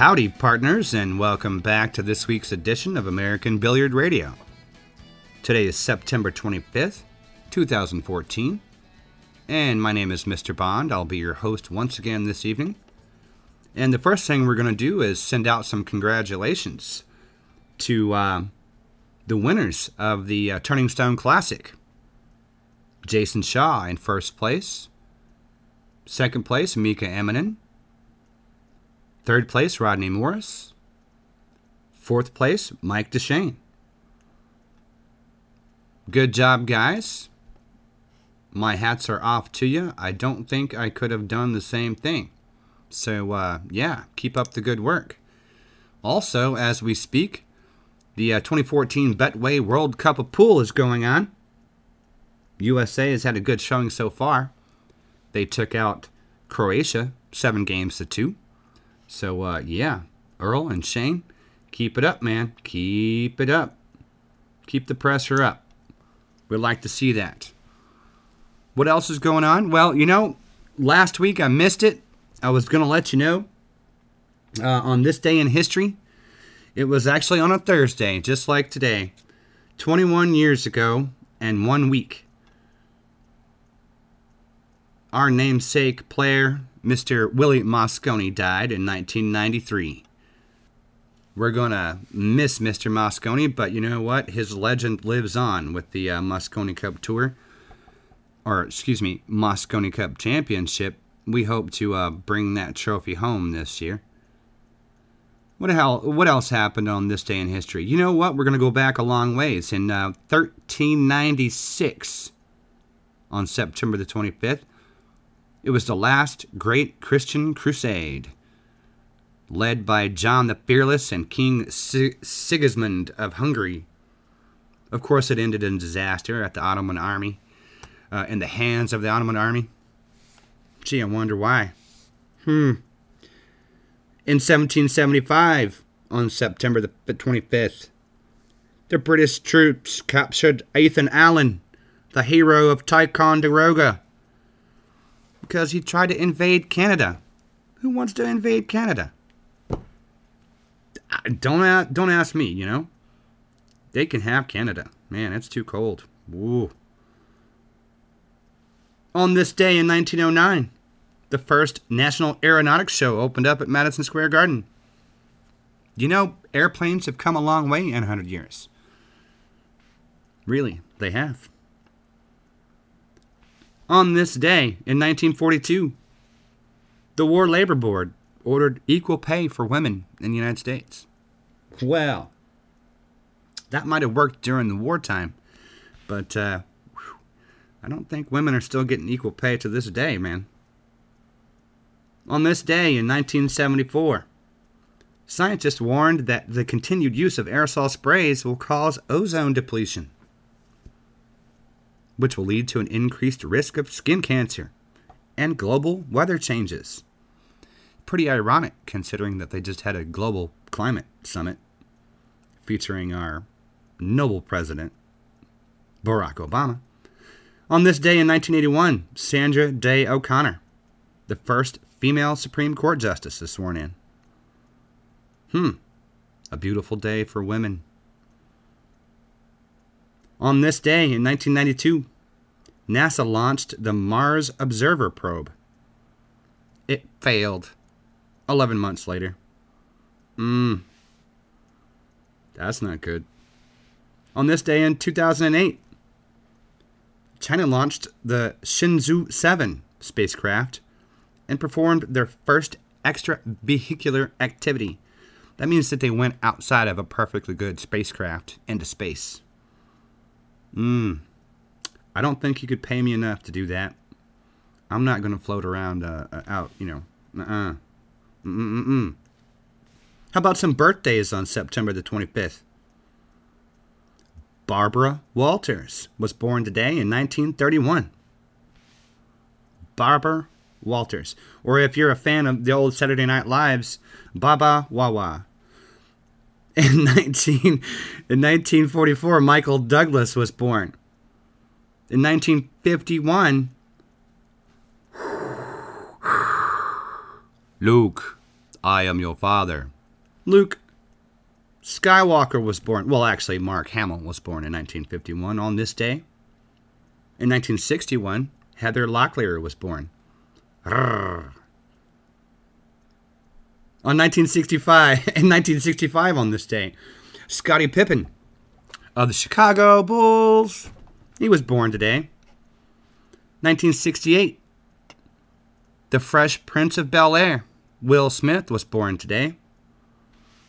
howdy, partners, and welcome back to this week's edition of American Billiard Radio. Today is September 25th, 2014, and my name is Mr. Bond. I'll be your host once again this evening. And the first thing we're going to do is send out some congratulations to uh, the winners of the uh, Turning Stone Classic. Jason Shaw in first place. Second place, Mika Immonen. Third place, Rodney Morris. Fourth place, Mike Dechaine. Good job, guys. My hats are off to you. I don't think I could have done the same thing. So, uh, yeah, keep up the good work. Also, as we speak, the uh, 2014 Betway World Cup of Pool is going on. USA has had a good showing so far. They took out Croatia seven games to two. So, uh, yeah, Earl and Shane, keep it up, man. Keep it up. Keep the pressure up. We'd like to see that. What else is going on? Well, you know, last week I missed it. I was going to let you know uh, on this day in history. It was actually on a Thursday, just like today, 21 years ago and one week. Our namesake player, Mr. Willie Mosconi died in 1993. We're going to miss Mr. Mosconi, but you know what? His legend lives on with the uh, Mosconi Cup Tour, or excuse me, Mosconi Cup Championship. We hope to uh, bring that trophy home this year. What hell? What else happened on this day in history? You know what? We're going to go back a long ways. In uh, 1396, on September the 25th, it was the last great Christian crusade, led by John the Fearless and King Sigismund of Hungary. Of course, it ended in disaster at the Ottoman army, uh, in the hands of the Ottoman army. Gee, I wonder why. Hmm. In 1775, on September the 25th, the British troops captured Ethan Allen, the hero of Ticonderoga because he tried to invade Canada. Who wants to invade Canada? Uh, don't ask, don't ask me, you know. They can have Canada. Man, it's too cold. Woo. On this day in 1909, the first National Aeronautics Show opened up at Madison Square Garden. You know, airplanes have come a long way in 100 years. Really, they have. On this day in 1942, the War Labor Board ordered equal pay for women in the United States. Well, that might have worked during the wartime, but uh, whew, I don't think women are still getting equal pay to this day, man. On this day in 1974, scientists warned that the continued use of aerosol sprays will cause ozone depletion which will lead to an increased risk of skin cancer and global weather changes. Pretty ironic considering that they just had a global climate summit featuring our noble president, Barack Obama. On this day in 1981, Sandra Day O'Connor, the first female Supreme Court justice, is sworn in. Hmm, a beautiful day for women. On this day in 1992, NASA launched the Mars Observer probe. It failed 11 months later. Mmm. That's not good. On this day in 2008, China launched the Shenzhou 7 spacecraft and performed their first extravehicular activity. That means that they went outside of a perfectly good spacecraft into space. Mmm. I don't think you could pay me enough to do that. I'm not going to float around uh, uh, out, you know. Uh-uh. Mm-mm-mm. How about some birthdays on September the 25th? Barbara Walters was born today in 1931. Barbara Walters. Or if you're a fan of the old Saturday Night Lives, Baba Wawa. In 19 in 1944, Michael Douglas was born. In 1951, Luke, I am your father. Luke Skywalker was born, well, actually, Mark Hamill was born in 1951 on this day. In 1961, Heather Locklear was born. Rrr. On 1965, in 1965 on this day, Scottie Pippen of the Chicago Bulls, he was born today. 1968, the Fresh Prince of Bel Air, Will Smith, was born today.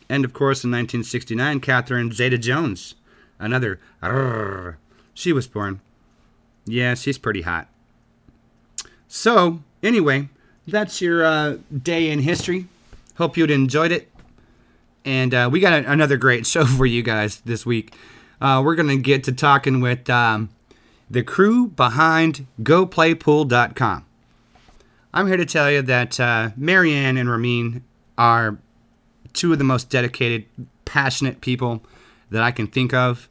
And of course, in 1969, Catherine Zeta Jones, another, rrr, she was born. Yeah, she's pretty hot. So, anyway, that's your uh, day in history. Hope you'd enjoyed it. And uh, we got a, another great show for you guys this week. Uh, we're going to get to talking with um, the crew behind GoPlayPool.com. I'm here to tell you that uh, Marianne and Ramin are two of the most dedicated, passionate people that I can think of.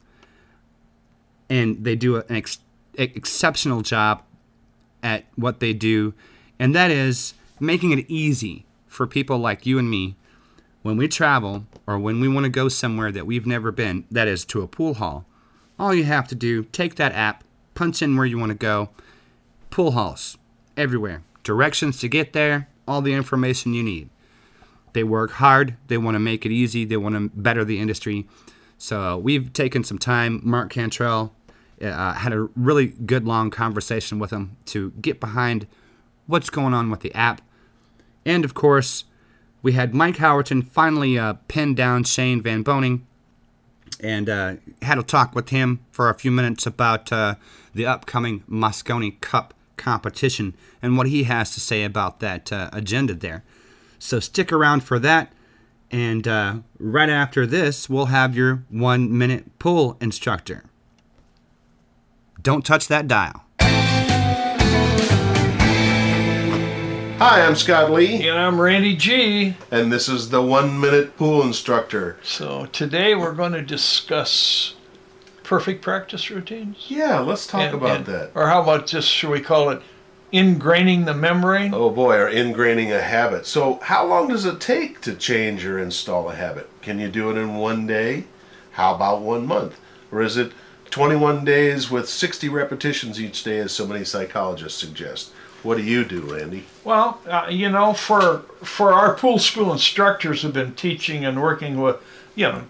And they do an ex- exceptional job at what they do, and that is making it easy for people like you and me when we travel or when we want to go somewhere that we've never been, that is to a pool hall. All you have to do, take that app, punch in where you want to go, pool halls everywhere, directions to get there, all the information you need. They work hard, they want to make it easy, they want to better the industry. So we've taken some time. Mark Cantrell uh, had a really good long conversation with him to get behind what's going on with the app. And of course, we had Mike Howerton finally uh, pin down Shane Van Boening and uh, had a talk with him for a few minutes about uh, the upcoming Mosconi Cup competition and what he has to say about that uh, agenda there. So stick around for that. And uh, right after this, we'll have your one minute pool instructor. Don't touch that dial. Hi, I'm Scott Lee, And I'm Randy G. and this is the One Minute Pool Instructor. So today we're going to discuss perfect practice routines. Yeah, let's talk And- about and- that. Or how about just, should we call it ingraining the memory? Oh boy, or ingraining a habit. So, how long does it take to change or install a habit? Can you do it in one day? How about one month? Or is it 21 days with 60 repetitions each day, as so many psychologists suggest? What do you do, Randy? Well, uh, you know, for for our pool school instructors have been teaching and working with, you know,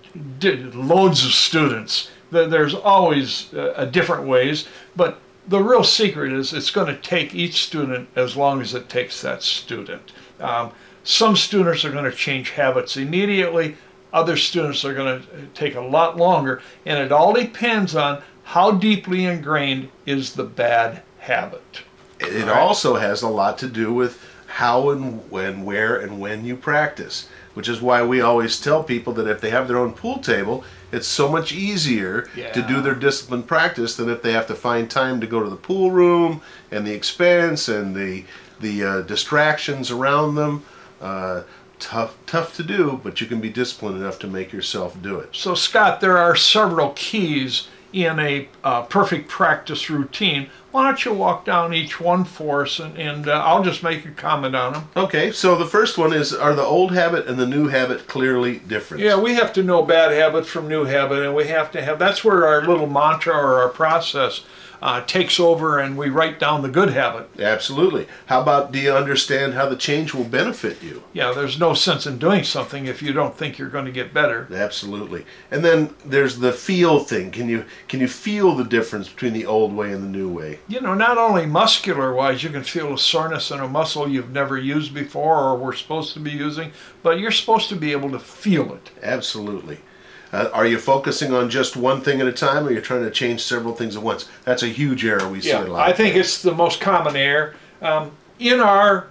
loads of students. There's always uh, different ways, but the real secret is it's going to take each student as long as it takes that student. Um, some students are going to change habits immediately. Other students are going to take a lot longer, and it all depends on how deeply ingrained is the bad habit. It also has a lot to do with how and when, where, and when you practice, which is why we always tell people that if they have their own pool table, it's so much easier to do their discipline practice than if they have to find time to go to the pool room and the expense and the the uh, distractions around them. Uh, tough, tough to do, but you can be disciplined enough to make yourself do it. So, Scott, there are several keys in a uh, perfect practice routine. Why don't you walk down each one for us, and, and uh, I'll just make a comment on them. Okay, so the first one is: Are the old habit and the new habit clearly different? Yeah, we have to know bad habit from new habit, and we have to have that's where our little mantra or our process uh, takes over, and we write down the good habit. Absolutely. How about do you understand how the change will benefit you? Yeah, there's no sense in doing something if you don't think you're going to get better. Absolutely. And then there's the feel thing. Can you can you feel the difference between the old way and the new way? You know, not only muscular wise, you can feel a soreness in a muscle you've never used before or were supposed to be using, but you're supposed to be able to feel it. Absolutely. Uh, are you focusing on just one thing at a time, or you're trying to change several things at once? That's a huge error we see a Yeah, lot. I think it's the most common error. Um, in our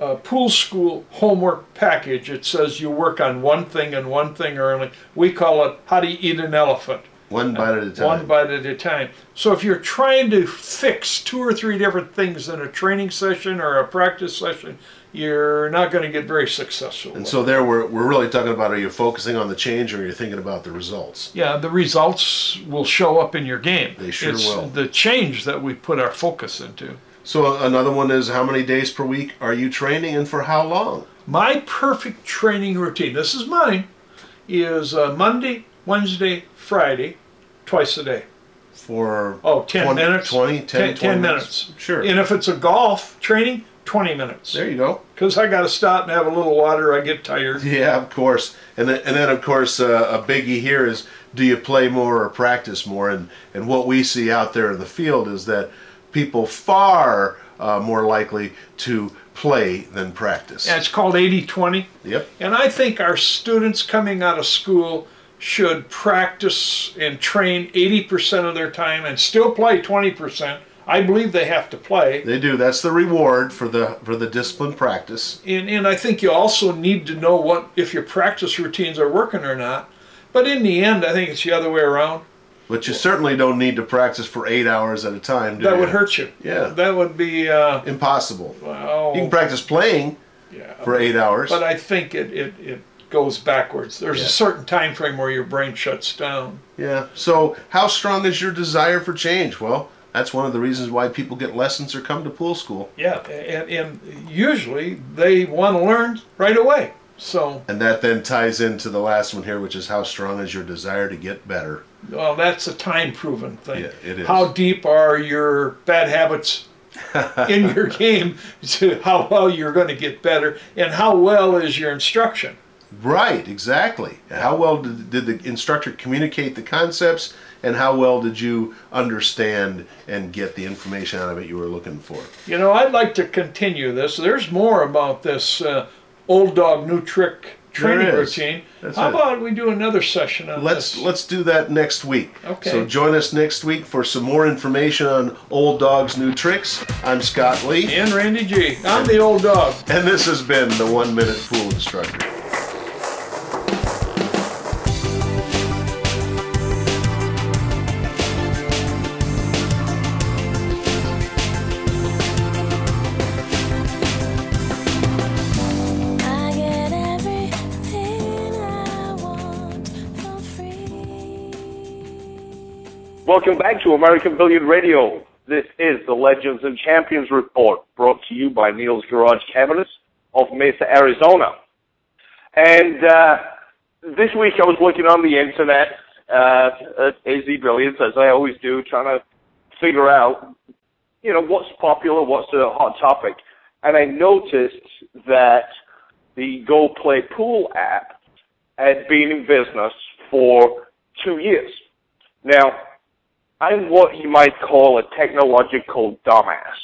uh, pool school homework package, it says you work on one thing and one thing only. We call it how to eat an elephant. one bite at a time. One bite at a time. So if you're trying to fix two or three different things in a training session or a practice session, you're not going to get very successful. and so there, we're we're really talking about: Are you focusing on the change, or are you thinking about the results? yeah, the results will show up in your game. They sure it's will. The change that we put our focus into. So another one is how many days per week are you training and for how long? My perfect training routine, this is mine, is uh, Monday, Wednesday, Friday, twice a day. For Oh, 10 20 minutes? 20, 10, 10, 20 minutes. Sure. And if it's a golf training, 20 minutes. There you go. Because I got to stop and have a little water, I get tired. Yeah, of course. And then, and then of course, uh, a biggie here is do you play more or practice more? And, and what we see out there in the field is that people far uh, more likely to play than practice. And it's called 80 20. Yep. And I think our students coming out of school should practice and train 80% of their time and still play 20%. I believe they have to play. They do. That's the reward for the for the disciplined practice. And, and I think you also need to know what if your practice routines are working or not. But in the end, I think it's the other way around. But you certainly don't need to practice for eight hours at a time. Do That you? would hurt you. Yeah. That would be, uh, Impossible. well, You can practice playing yeah. for eight hours. But I think it, it, it goes backwards. There's Yeah. a certain time frame where your brain shuts down. Yeah. So, how strong is your desire for change? Well, that's one of the reasons why people get lessons or come to pool school. Yeah, and, and usually they want to learn right away. So, And that then ties into the last one here, which is how strong is your desire to get better? well, that's a time proven thing. Yeah, it is. How deep are your bad habits in your game to how well you're going to get better, and how well is your instruction? Right, exactly. How well did, did the instructor communicate the concepts, and how well did you understand and get the information out of it you were looking for? You know, I'd like to continue this. There's more about this uh, old dog new trick training routine. That's How it. about we do another session on Let's this? let's do that next week. Okay. So join us next week for some more information on old dogs new tricks. I'm Scott Lee, and Randy G. I'm the old dog. and this has been the One Minute Pool Instructor. Welcome back to American Billiard Radio. This is the Legends and Champions Report brought to you by Neil's Garage Cabinets of Mesa, Arizona. And uh, this week I was looking on the internet uh, at AZ Billiards, as I always do, trying to figure out, you know, what's popular, what's a hot topic. And I noticed that the Go Play Pool app had been in business for two years. Now, I'm what you might call a technological dumbass.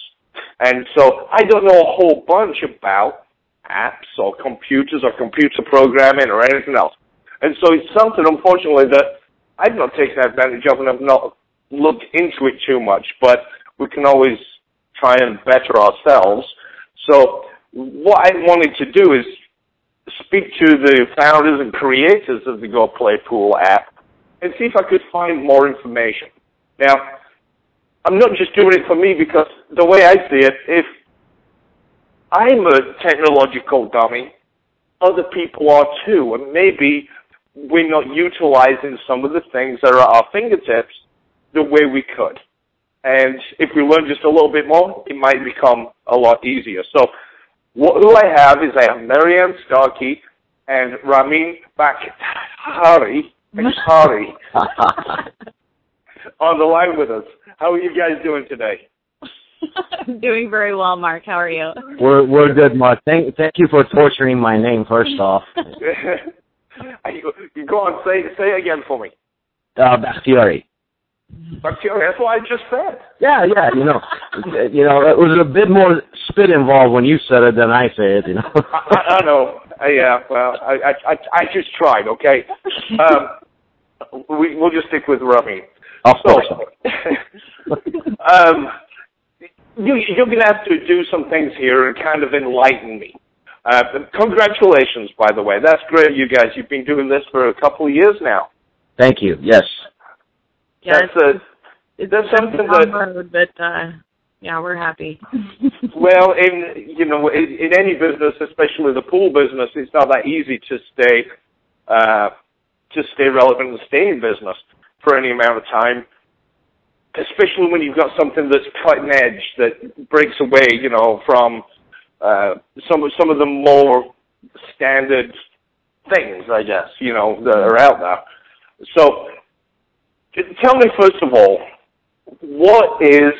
And so I don't know a whole bunch about apps or computers or computer programming or anything else. And so it's something, unfortunately, that I've not taken advantage of and I've not looked into it too much, but we can always try and better ourselves. So what I wanted to do is speak to the founders and creators of the Go Play Pool app and see if I could find more information. Now, I'm not just doing it for me because the way I see it, if I'm a technological dummy, other people are too, and maybe we're not utilizing some of the things that are at our fingertips the way we could. And if we learn just a little bit more, it might become a lot easier. So, what, who I have is I have Marianne Starkey and Ramin Bakhari, Bakhari on the line with us. How are you guys doing today? Doing very well, Mark. How are you? We're we're good, Mark. Thank thank you for torturing my name. First off, you, you go on, say say it again for me. uh, Bakhtiari. Bacteria, that's what I just said. Yeah, yeah. You know, you know, it was a bit more spit involved when you said it than I said. it. You know. I, I know. Uh, yeah, well, I, I I I just tried. Okay. Um, we we'll just stick with Rummy. Of So, course. um, you, you're going to have to do some things here and kind of enlighten me. Uh, congratulations, by the way. That's great, you guys. You've been doing this for a couple of years now. Thank you. Yes. Yeah, That's a, it's that's something a long that- road, but uh, yeah, we're happy. well, in you know, in, in any business, especially the pool business, it's not that easy to stay uh, to stay relevant and stay in business for any amount of time. especially when you've got something that's cutting edge that breaks away, you know, from uh, some of some of the more standard things, I guess, you know, that are out there. So, tell me first of all, what is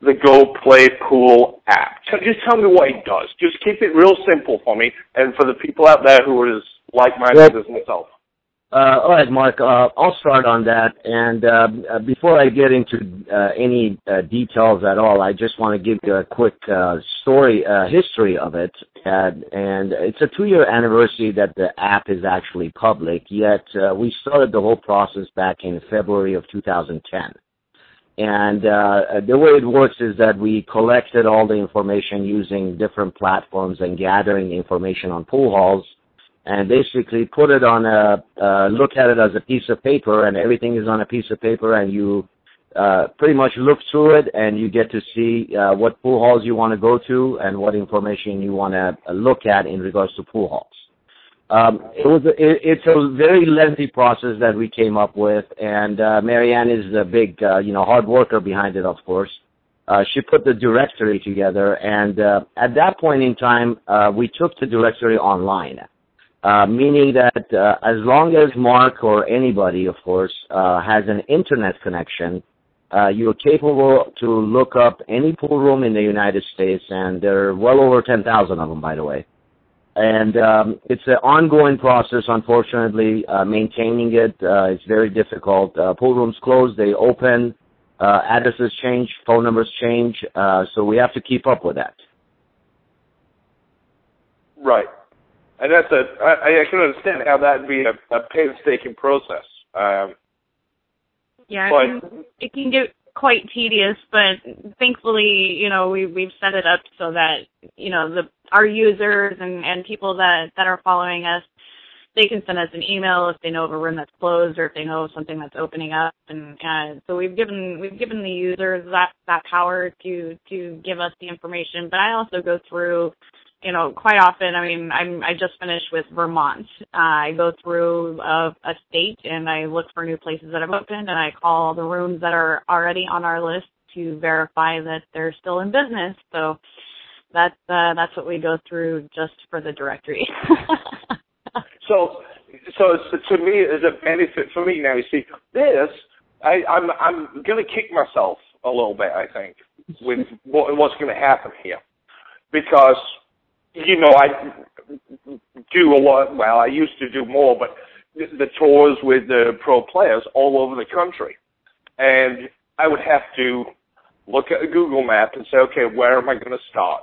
the Go Play Pool app? Just tell me what it does. Just keep it real simple for me, and for the people out there who are as like-minded as myself. Uh, all right, Mark. Uh, I'll start on that. And uh, before I get into uh, any uh, details at all, I just want to give you a quick uh, story, history of it. And, and it's a two-year anniversary that the app is actually public. Yet we started the whole process back in February of 2010. And uh, the way it works is that we collected all the information using different platforms and gathering information on pool halls and basically put it on a uh, look at it as a piece of paper and everything is on a piece of paper and you uh, pretty much look through it and you get to see uh, what pool halls you want to go to and what information you want to look at in regards to pool halls. Um, it was a, it, it's a very lengthy process that we came up with, and uh, Marianne is a big uh, you know hard worker behind it, of course. Uh, she put the directory together, and uh, at that point in time, uh, we took the directory online uh, meaning that uh, as long as Mark or anybody, of course, uh, has an internet connection, uh, you're capable to look up any pool room in the United States, and there are well over 10,000 of them, by the way. And um, it's an ongoing process, unfortunately, uh, maintaining it. Uh, it's very difficult. Uh, pool rooms close, they open, uh, addresses change, phone numbers change, uh, so we have to keep up with that. Right. And that's a, I, I can understand how that'd be a, a painstaking process. Um, Yeah, But- it can, get quite tedious, but thankfully, you know, we we've set it up so that you know the our users and and people that that are following us, they can send us an email if they know of a room that's closed or if they know of something that's opening up, and uh, so we've given we've given the users that that power to to give us the information. But I also go through you know, quite often, I mean, I'm, I just finished with Vermont. Uh, I go through a, a state and I look for new places that have opened and I call the rooms that are already on our list to verify that they're still in business. So that's, uh, that's what we go through just for the directory. so, so to me, it's a benefit for me now. You see, this, I, I'm, I'm going to kick myself a little bit, I think, with what, what's going to happen here. Because, you know, I do a lot, well, I used to do more, but the, the tours with the pro players all over the country. And I would have to look at a Google map and say, okay, where am I going to start?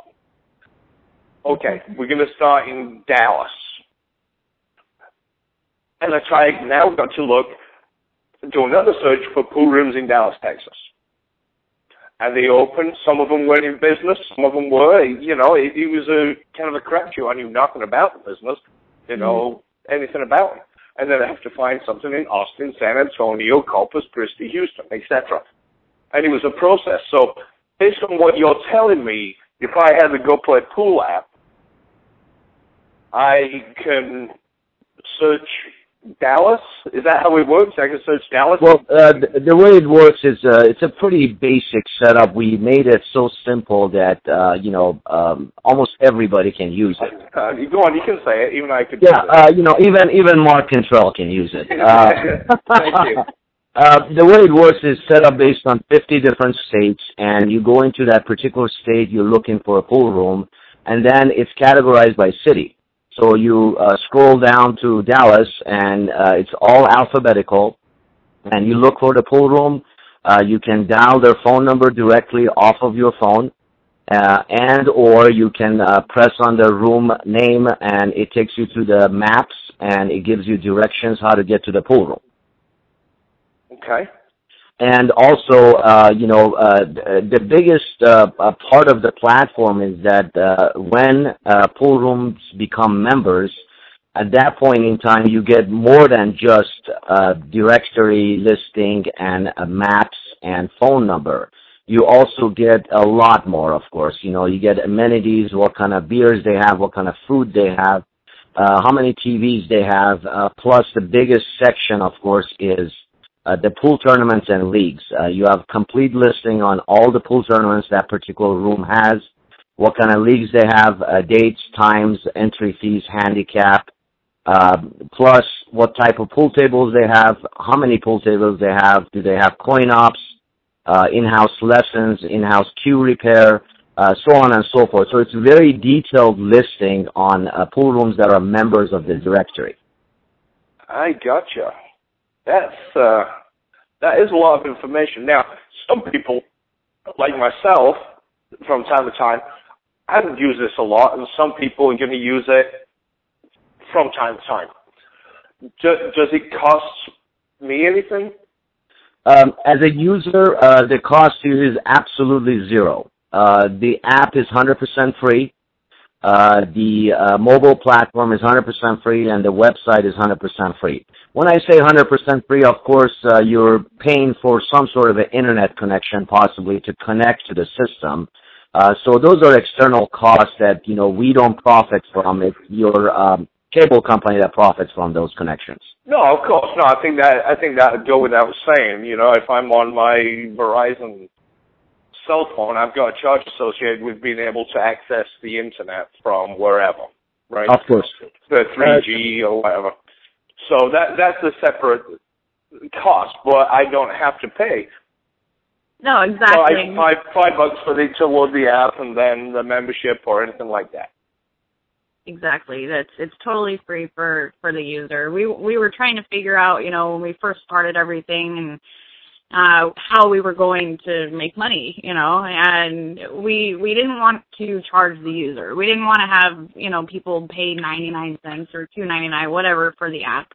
Okay, mm-hmm. we're going to start in Dallas. And I try, now I've got to look, do another search for pool rooms in Dallas, Texas. And they opened, some of them weren't in business, some of them were, you know, it, it was a kind of a crapshoot. I knew nothing about the business, you know, mm. anything about it. And then I have to find something in Austin, San Antonio, Corpus Christi, Houston, etc. And it was a process. So based on what you're telling me, if I had the Go Play Pool app, I can search Dallas. Is that how it works? I can search Dallas. Well, uh, the, the way it works is uh, it's a pretty basic setup. We made it so simple that uh, you know um, almost everybody can use it. uh, go on. You can say it. Even I could. Yeah, uh, you know even even Mark Cantrell can use it. Uh, Thank you. Uh, the way it works is set up based on 50 different states, and you go into that particular state, you're looking for a pool room, and then it's categorized by city. So you uh, scroll down to Dallas, and uh, it's all alphabetical, and you look for the pool room. Uh, you can dial their phone number directly off of your phone, uh, and or you can uh, press on the room name, and it takes you to the maps, and it gives you directions how to get to the pool room. Okay. And also, uh, you know, uh, the biggest uh, uh, part of the platform is that uh, when uh, pool rooms become members, at that point in time, you get more than just directory listing and maps and phone number. You also get a lot more, of course. You know, you get amenities, what kind of beers they have, what kind of food they have, uh, how many TVs they have. Uh, plus, the biggest section, of course, is uh, the pool tournaments and leagues. Uh, you have complete listing on all the pool tournaments that particular room has, what kind of leagues they have, uh, dates, times, entry fees, handicap, uh, plus what type of pool tables they have, how many pool tables they have, do they have coin ops, uh, in-house lessons, in-house cue repair, uh, so on and so forth. So it's a very detailed listing on uh, pool rooms that are members of the directory. I gotcha. That's uh, that is a lot of information. Now, some people, like myself, from time to time, I don't use this a lot, and some people are going to use it from time to time. Do, does it cost me anything? Um, as a user, uh, the cost to you is absolutely zero. Uh, the app is 100% free. Uh, the uh, mobile platform is 100% free, and the website is 100% free. When I say 100% free, of course, uh, you're paying for some sort of an internet connection, possibly to connect to the system. Uh, so those are external costs that you know we don't profit from. It's your um, cable company that profits from those connections. No, of course, no. I think that I think that would go without saying. You know, if I'm on my Verizon cell phone, I've got a charge associated with being able to access the internet from wherever, right? Of course. The 3G or whatever. So that that's a separate cost, but I don't have to pay No, exactly. Five five bucks for the to load the app and then the membership or anything like that. Exactly. That's it's totally free for for the user. We we were trying to figure out, you know, when we first started everything and uh how we were going to make money, you know, and we we didn't want to charge the user. We didn't want to have, you know, people pay 99 cents or 2.99 whatever for the app.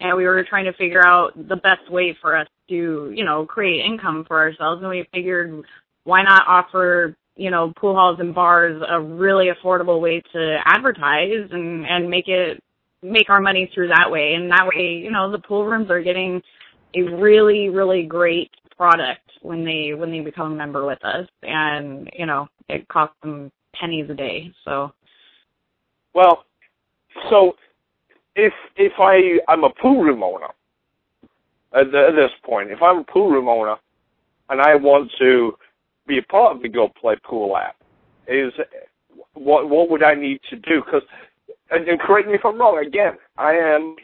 And we were trying to figure out the best way for us to, you know, create income for ourselves and we figured why not offer you know, pool halls and bars a really affordable way to advertise and and make it make our money through that way. And that way, you know, the pool rooms are getting a really really great product when they when they become a member with us, and you know, it costs them pennies a day. So Well, so if if I I'm a pool room owner at, the, at this point, if I'm a pool room owner and I want to be a part of the Go Play Pool app, is what what would I need to do? Because and, and correct me if I'm wrong. Again, I am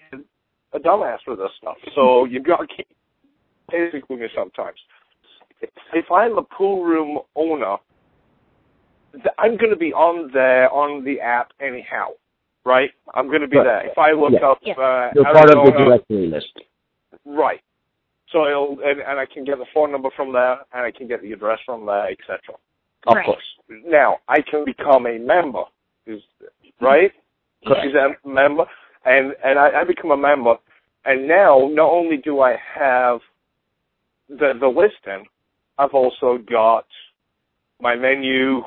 a dumbass with this stuff, so you've got to keep basic with me sometimes. If, if I'm a pool room owner, I'm going to be on there on the app anyhow, right? I'm going to be Right. there. If I look Yeah. up Yeah. uh, You're part of the directory list. Right. So it'll, and, and I can get the phone number from there, and I can get the address from there, etc. Of Right. course. Now I can become a member, is right? Yeah. Is that a member, and and I, I become a member, and now not only do I have the the listing, I've also got my menu,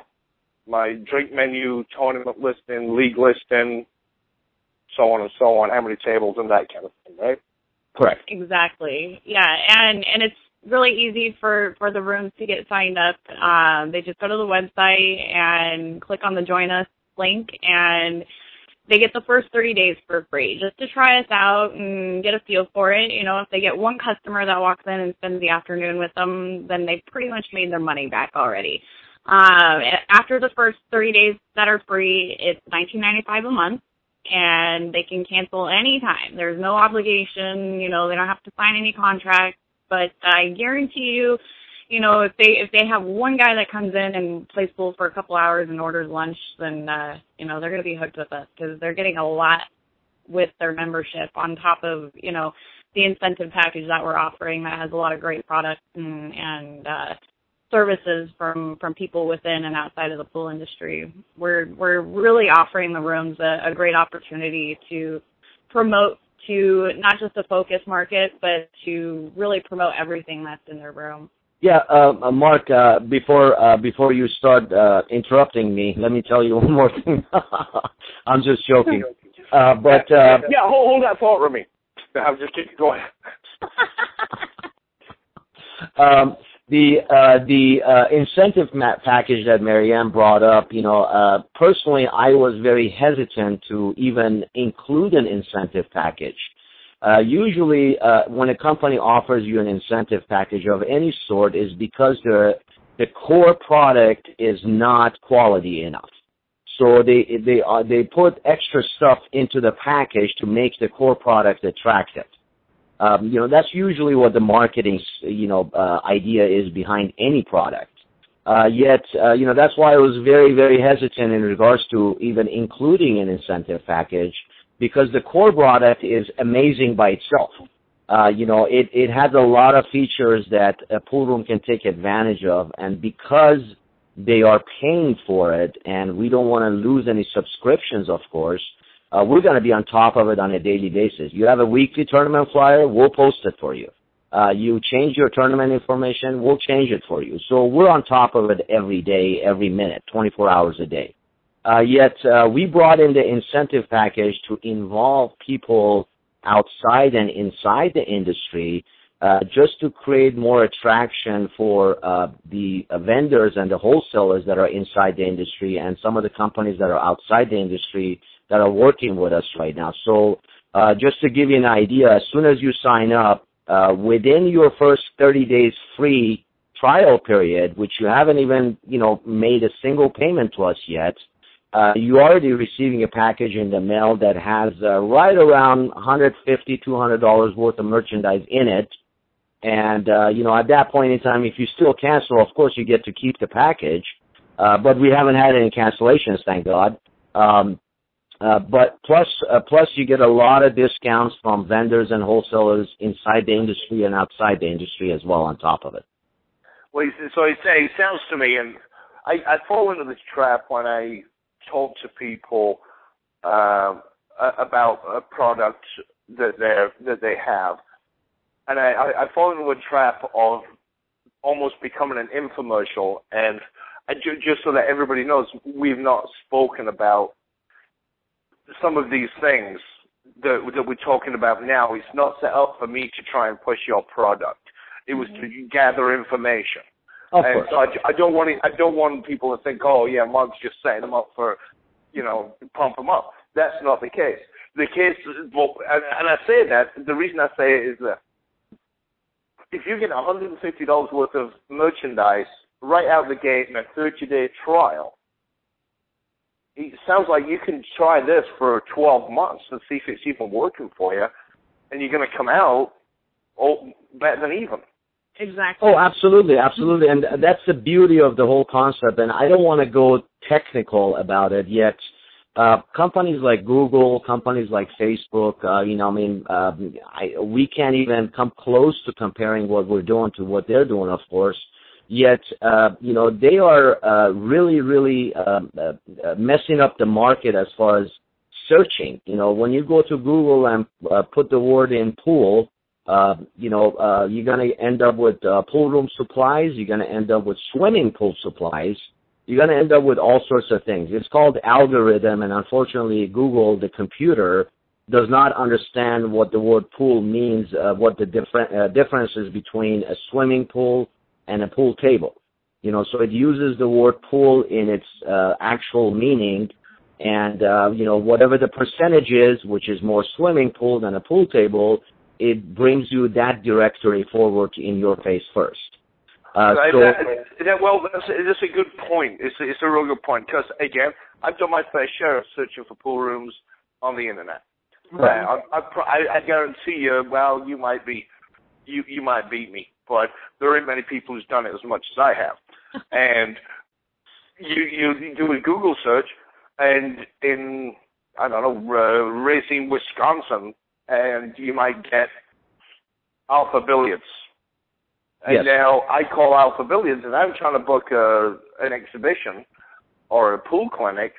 my drink menu, tournament listing, league listing, so on and so on, how many tables and that kind of thing, right? Correct. Exactly. Yeah, and and it's really easy for for the rooms to get signed up. Um, they just go to the website and click on the join us link, and they get the first 30 days for free just to try us out and get a feel for it. You know, if they get one customer that walks in and spends the afternoon with them, then they've pretty much made their money back already. Um, after the first 30 days that are free, it's 19.95 a month and they can cancel anytime. There's no obligation, you know, they don't have to sign any contract, but I guarantee you, you know, if they if they have one guy that comes in and plays pool for a couple hours and orders lunch, then uh, you know, they're going to be hooked with us because they're getting a lot with their membership on top of, you know, the incentive package that we're offering that has a lot of great products and and uh services from from people within and outside of the pool industry. We're we're really offering the rooms a, a great opportunity to promote to not just a focus market, but to really promote everything that's in their room. Yeah, uh, uh, Mark. Uh, before uh, before you start uh, interrupting me, let me tell you one more thing. I'm just joking. Uh, but uh, yeah, hold, hold that thought, Remy. I'm just keep going. um, the uh, the uh, incentive package that Marianne brought up, you know, uh, personally, I was very hesitant to even include an incentive package Uh, usually, uh, when a company offers you an incentive package of any sort, is because the the core product is not quality enough. So they they uh, they put extra stuff into the package to make the core product attractive. Um, you know that's usually what the marketing you know uh, idea is behind any product. Uh, yet, uh, you know, that's why I was very, very hesitant in regards to even including an incentive package because the core product is amazing by itself. Uh, you know, it, it has a lot of features that a pool room can take advantage of, and because they are paying for it, and we don't want to lose any subscriptions, of course, uh, we're going to be on top of it on a daily basis. You have a weekly tournament flyer, we'll post it for you. Uh, you change your tournament information, we'll change it for you. So we're on top of it every day, every minute, 24 hours a day. Uh, yet uh, we brought in the incentive package to involve people outside and inside the industry uh, just to create more attraction for uh, the uh, vendors and the wholesalers that are inside the industry and some of the companies that are outside the industry that are working with us right now. So uh, just to give you an idea, as soon as you sign up, within your first 30 days free trial period, which you haven't even, you know, made a single payment to us yet, uh, you already receiving a package in the mail that has uh, right around 150 $200 worth of merchandise in it. And, uh, you know, at that point in time, if you still cancel, of course you get to keep the package. Uh, but we haven't had any cancellations, thank God. Um, uh, but plus, uh, plus you get a lot of discounts from vendors and wholesalers inside the industry and outside the industry as well on top of it. Well, so it sounds to me, and I, I fall into this trap when I talk to people uh, about a product that they that they have, and I, I, I fall into a trap of almost becoming an infomercial. And I, just so that everybody knows, we've not spoken about some of these things that, that we're talking about now. It's not set up for me to try and push your product. It was mm-hmm. to gather information. Of and course. so I, I don't want I don't want people to think, oh yeah, Mark's just setting them up for, you know, pump them up. That's not the case. The case, well, and, and I say that the reason I say it is that if you get $150 worth of merchandise right out the gate in a 30-day trial, it sounds like you can try this for 12 months and see if it's even working for you, and you're going to come out oh, better than even. Exactly. Oh, absolutely, absolutely, and that's the beauty of the whole concept. And I don't want to go technical about it yet. Uh, companies like Google, companies like Facebook, uh, you know, I mean, um, I, we can't even come close to comparing what we're doing to what they're doing, of course. Yet, uh, you know, they are uh, really, really um, uh, uh, messing up the market as far as searching. You know, when you go to Google and put the word in pool, uh, you know, uh, you're going to end up with uh, pool room supplies. You're going to end up with swimming pool supplies. You're going to end up with all sorts of things. It's called algorithm, and unfortunately, Google, the computer, does not understand what the word pool means, uh, what the different uh, differences between a swimming pool and a pool table. You know, so it uses the word pool in its uh, actual meaning, and uh, you know, whatever the percentage is, which is more swimming pool than a pool table, it brings you that directory forward in your face first. Uh, so, that, that, well, that's, that's a good point. It's a, it's a real good point because again, I've done my fair share of searching for pool rooms on the internet. Right. Uh, I, I, I, I guarantee you, well, you might be, you you might beat me, but there ain't many people who's done it as much as I have. and you you do a Google search, and in I don't know uh, Racine, Wisconsin, and you might get Alpha Billiards. And Yes. now I call Alpha Billiards, and I'm trying to book a, an exhibition or a pool clinic,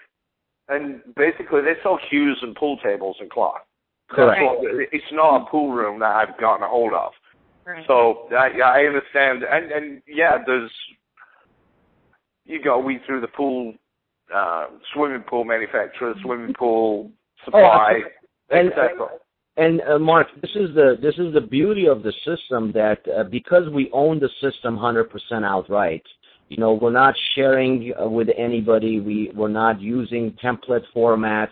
and basically they sell cues and pool tables and cloth. Correct. That's It's not a pool room that I've gotten a hold of. Right. So I, I understand, and and yeah, there's you go we through the pool, uh, swimming pool manufacturer, swimming pool supply, and- etc. And uh, Mark, this is the this is the beauty of the system that uh, because we own the system 100% outright, you know, we're not sharing uh, with anybody. We we're not using template formats.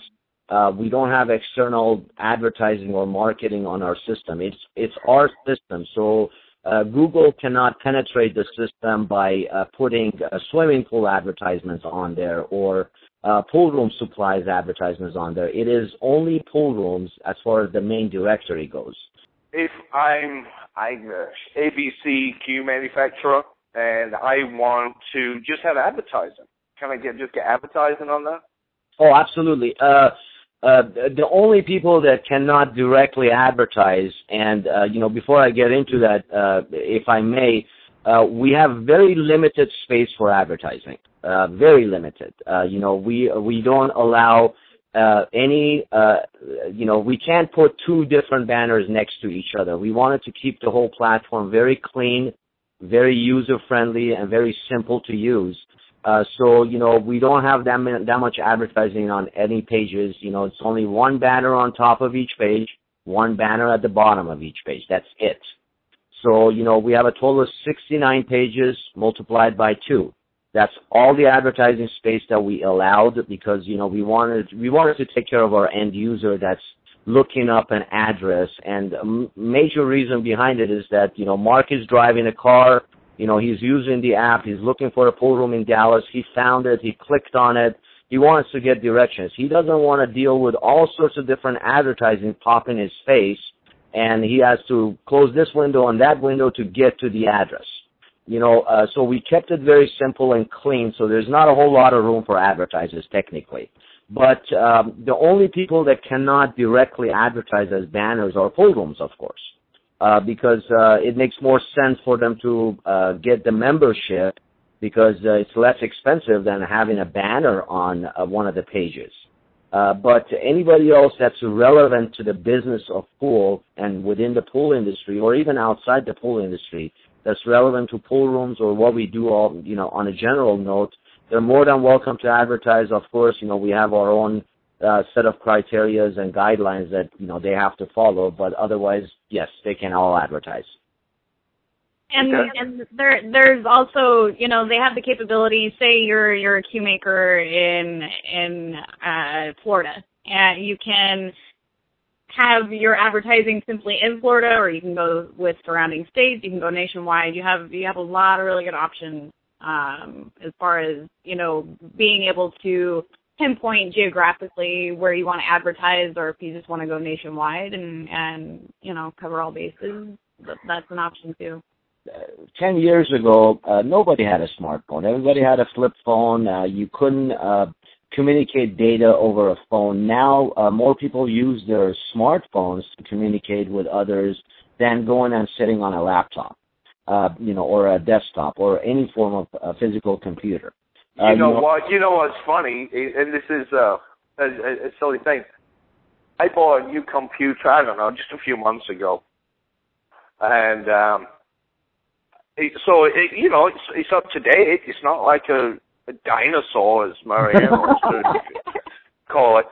uh, we don't have external advertising or marketing on our system. It's it's our system. So uh, Google cannot penetrate the system by uh, putting swimming pool advertisements on there or uh, pool room supplies advertisements on there. It is only pool rooms as far as the main directory goes. If I'm I'm a ABC cue manufacturer and I want to just have advertising, can I get just get advertising on that? Oh, absolutely. Uh, uh, the only people that cannot directly advertise, and uh, you know, before I get into that, uh, if I may, uh, we have very limited space for advertising. Uh, very limited. Uh, you know, we we don't allow uh, any. Uh, you know, we can't put two different banners next to each other. We wanted to keep the whole platform very clean, very user friendly, and very simple to use. Uh, so you know we don't have that min- that much advertising on any pages. You know it's only one banner on top of each page, one banner at the bottom of each page. That's it. So you know we have a total of 69 pages multiplied by two. That's all the advertising space that we allowed because you know we wanted we wanted to take care of our end user that's looking up an address. And a major reason behind it is that you know Mark is driving a car you know, he's using the app. He's looking for a pool room in Dallas. He found it. He clicked on it. He wants to get directions. He doesn't want to deal with all sorts of different advertising pop in his face, and he has to close this window and that window to get to the address. You know, uh, so we kept it very simple and clean. So there's not a whole lot of room for advertisers technically. But um, the only people that cannot directly advertise as banners are rooms, of course uh, because uh, it makes more sense for them to uh, get the membership because uh, it's less expensive than having a banner on uh, one of the pages. Uh, but anybody else that's relevant to the business of pool and within the pool industry or even outside the pool industry that's relevant to pool rooms or what we do all, you know, on a general note, they're more than welcome to advertise. Of course, you know, we have our own uh, set of criterias and guidelines that you know they have to follow. But otherwise, yes, they can all advertise. And Okay. and there there's also you know they have the capability. Say you're you're a cue maker in in uh, Florida, and you can have your advertising simply in Florida, or you can go with surrounding states. You can go nationwide. You have you have a lot of really good options um, as far as you know being able to pinpoint geographically where you want to advertise, or if you just want to go nationwide and and you know cover all bases. That's an option too. Uh, Ten years ago, uh, nobody had a smartphone. Everybody had a flip phone. Uh, you couldn't uh, communicate data over a phone. Now, uh, more people use their smartphones to communicate with others than going and sitting on a laptop, uh, you know, or a desktop or any form of uh, physical computer. Uh, You know what? You know what's funny, and this is uh, a, a, silly thing. I bought a new computer. I don't know, just a few months ago, and um, it, so it, you know, it's, it's up to date. It's not like a dinosaur, as Marianne wants to call it.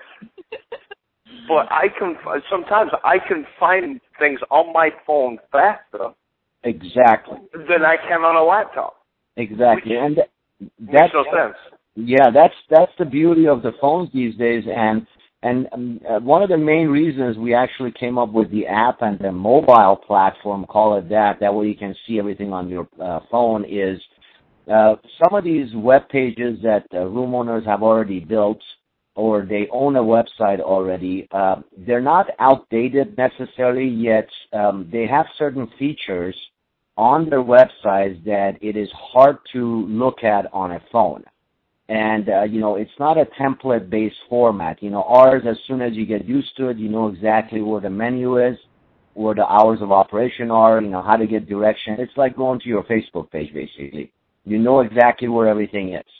But I can sometimes I can find things on my phone faster Exactly. than I can on a laptop. Exactly. And that, Makes that's no sense. Yeah, that's that's the beauty of the phones these days, and and um, uh, one of the main reasons we actually came up with the app and the mobile platform, call it that, that way you can see everything on your uh, phone, is uh, some of these web pages that uh, room owners have already built or they own a website already, uh, they're not outdated necessarily, yet. Um, they have certain features on their websites that it is hard to look at on a phone. And uh, you know it's not a template based format. You know ours as soon as you get used to it you know exactly where the menu is where the hours of operation are you know how to get direction. It's like going to your facebook page basically you know exactly where everything is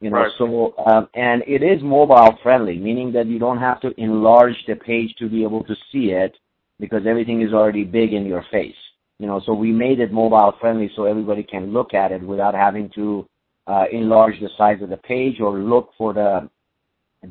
you know Right. so um, and it is mobile friendly meaning that you don't have to enlarge the page to be able to see it because everything is already big in your face you know so we made it mobile friendly so everybody can look at it without having to uh, enlarge the size of the page or look for the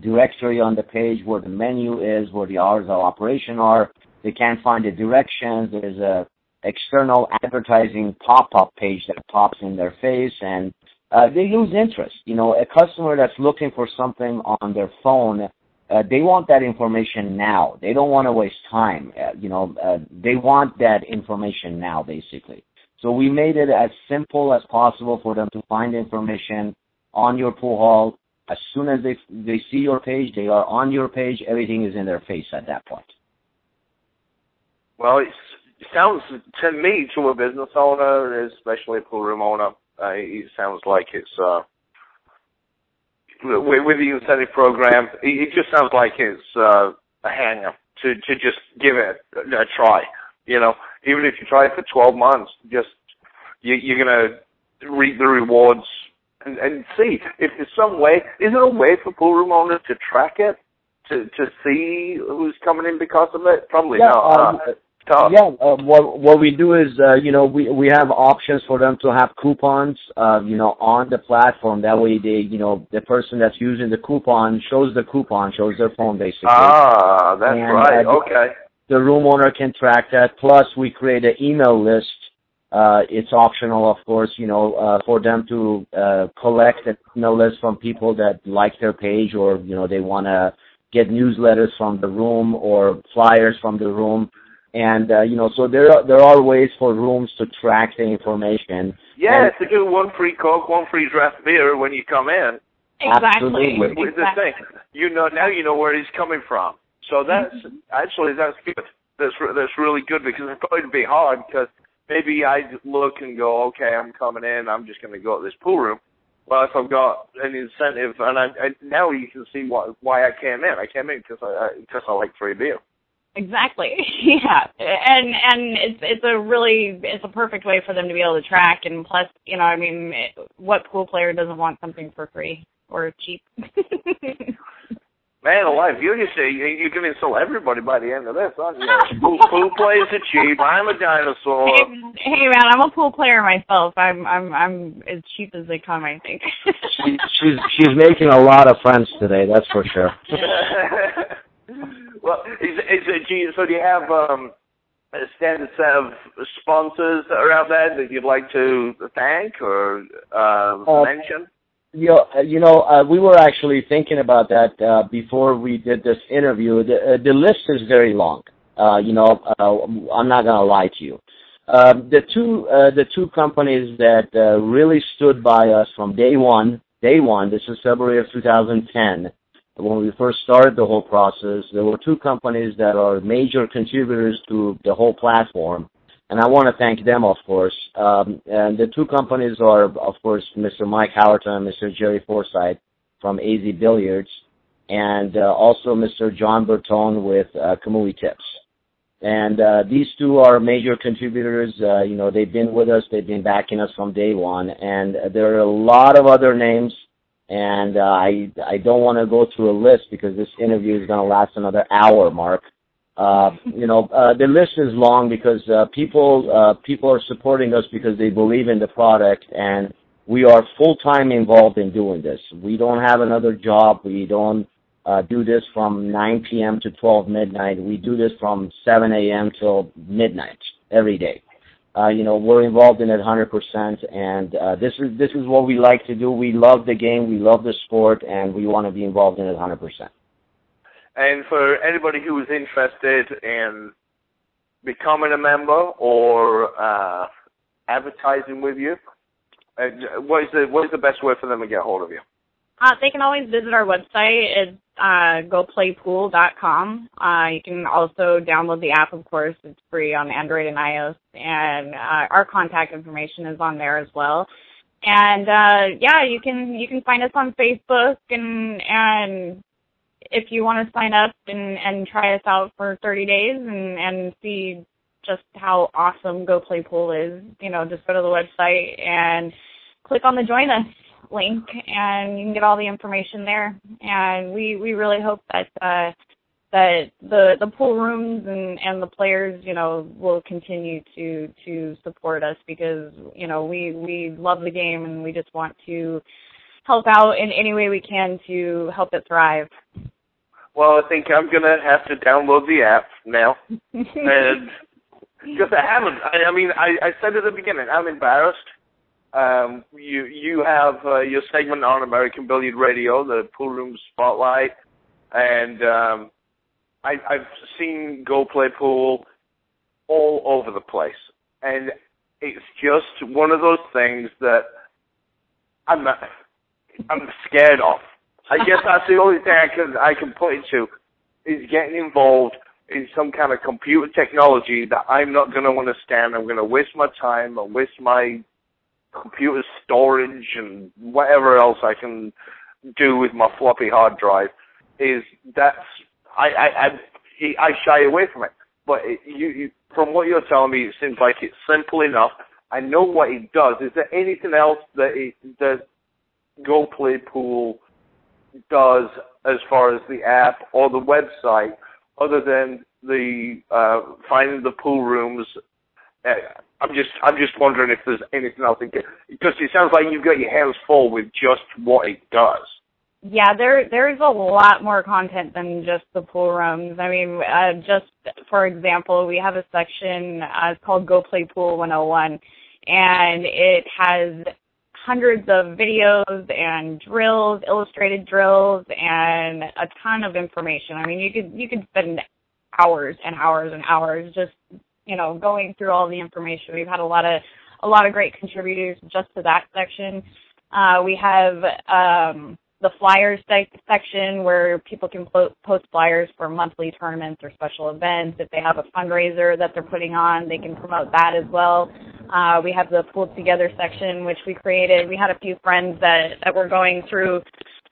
directory on the page where the menu is, where the hours of operation are. They can't find the directions. There's a external advertising pop-up page that pops in their face and uh, they lose interest. You know, a customer that's looking for something on their phone, uh, they want that information now. They don't want to waste time. Uh, you know, uh, they want that information now, basically. So we made it as simple as possible for them to find information on your pool hall. As soon as they they see your page, they are on your page. Everything is in their face at that point. Well, sounds to me to a business owner, especially a pool room owner, uh, it sounds like it's uh, with, with the incentive program. It, it just sounds like it's uh, a hanger to to just give it a try. You know, even if you try it for 12 months, just you, you're gonna reap the rewards and, and see if there's some way. Is there a way for pool room owners to track it? To, to see who's coming in because of it? Probably Yeah, not. um, tough. Yeah, uh, what what we do is, uh, you know, we we have options for them to have coupons, uh, you know, on the platform. That way, they, you know, the person that's using the coupon shows the coupon, shows their phone basically. Ah, that's And, right. uh, Okay. The room owner can track that. Plus, we create an email list. Uh, it's optional, of course, you know, uh, for them to uh, collect an email list from people that like their page, or you know, they want to get newsletters from the room or flyers from the room. And uh, you know, so there are there are ways for rooms to track the information. Yeah, And- to do one free Coke, one free draft beer when you come in. Exactly. Absolutely. With, with the exactly. thing, you know now you know where he's coming from. So that's actually that's good. That's re- that's really good because it's going to be hard because maybe I look and go, okay, I'm coming in, I'm just going to go to this pool room. Well, if I've got an incentive, and I, I now you can see why why I came in. I came in because I because I like free beer. Exactly. Yeah. And and it's it's a really it's a perfect way for them to be able to track and plus, you know, I mean, it, what pool player doesn't want something for free or cheap? Man alive, you just say you- you're going to insult everybody by the end of this, aren't you? pool, pool players are cheap. I'm a dinosaur. hey, hey man, I'm a pool player myself. I'm I'm I'm as cheap as they come, I think. She, she's she's making a lot of friends today, that's for sure. Well, is, is do you, so do you have um, a standard set of sponsors around that are out there that you'd like to thank or uh, Uh, mention? You know, uh, you know, uh, we were actually thinking about that uh, before we did this interview. The, uh, the list is very long. Uh, you know, uh, I'm not gonna lie to you. Um, the two uh, the two companies that uh, really stood by us from day one, day one. This is February of 2010, when we first started the whole process. There were two companies that are major contributors to the whole platform and I want to thank them, of course. Um, and the two companies are, of course, Mr. Mike Howerton and Mr. Jerry Forsyth from AZ Billiards, and uh, also Mr. John Bertone with uh, Kamui Tips. And uh, these two are major contributors. Uh, you know, they've been with us. They've been backing us from day one. And there are a lot of other names. And uh, I I don't want to go through a list because this interview is going to last another hour, Mark. Uh, you know, uh, the list is long because uh, people uh, people are supporting us because they believe in the product, and we are full time involved in doing this. We don't have another job. We don't uh, do this from 9 p.m. to 12 midnight. We do this from 7 a.m. till midnight every day. Uh, you know, we're involved in it 100%, and uh, this is this is what we like to do. We love the game, we love the sport, and we want to be involved in it 100%. And for anybody who is interested in becoming a member or uh, advertising with you, uh, what is the what is the best way for them to get hold of you? Uh, they can always visit our website. It's uh, goplaypool.com. Uh, you can also download the app, of course. It's free on Android and iOS. And uh, our contact information is on there as well. And uh, yeah, you can you can find us on Facebook and and if you want to sign up and and try us out for 30 days and and see just how awesome Go Play Pool is, you know, just go to the website and click on the join us link and you can get all the information there. And we we really hope that uh that the the pool rooms and and the players, you know, will continue to to support us because, you know, we we love the game and we just want to help out in any way we can to help it thrive. Well, I think I'm gonna have to download the app now, and because I haven't. I, I mean, I, I said at the beginning, I'm embarrassed. Um, you you have uh, your segment on American Billiard Radio, the pool room spotlight. and um, I, I've seen Go Play Pool all over the place, and it's just one of those things that I'm I'm scared of. I guess that's the only thing I can I can put it to is getting involved in some kind of computer technology that I'm not going to understand. I'm going to waste my time and waste my computer storage and whatever else I can do with my floppy hard drive. Is that's I I I, I shy away from it. But it, you, you from what you're telling me, it seems like it's simple enough. I know what it does. Is there anything else that it, that Go Play Pool does as far as the app or the website, other than the uh, finding the pool rooms? Uh, I'm just I'm just wondering if there's anything else because it sounds like you've got your hands full with just what it does. Yeah, there there's a lot more content than just the pool rooms. I mean, uh, just for example, we have a section uh, it's called Go Play Pool 101, and it has hundreds of videos and drills, illustrated drills, and a ton of information. I mean, you could you could spend hours and hours and hours just you know going through all the information. We've had a lot of a lot of great contributors just to that section. Uh, we have um, the flyers section where people can post flyers for monthly tournaments or special events. If they have a fundraiser that they're putting on, they can promote that as well. Uh, we have the pool together section, which we created. We had a few friends that, that were going through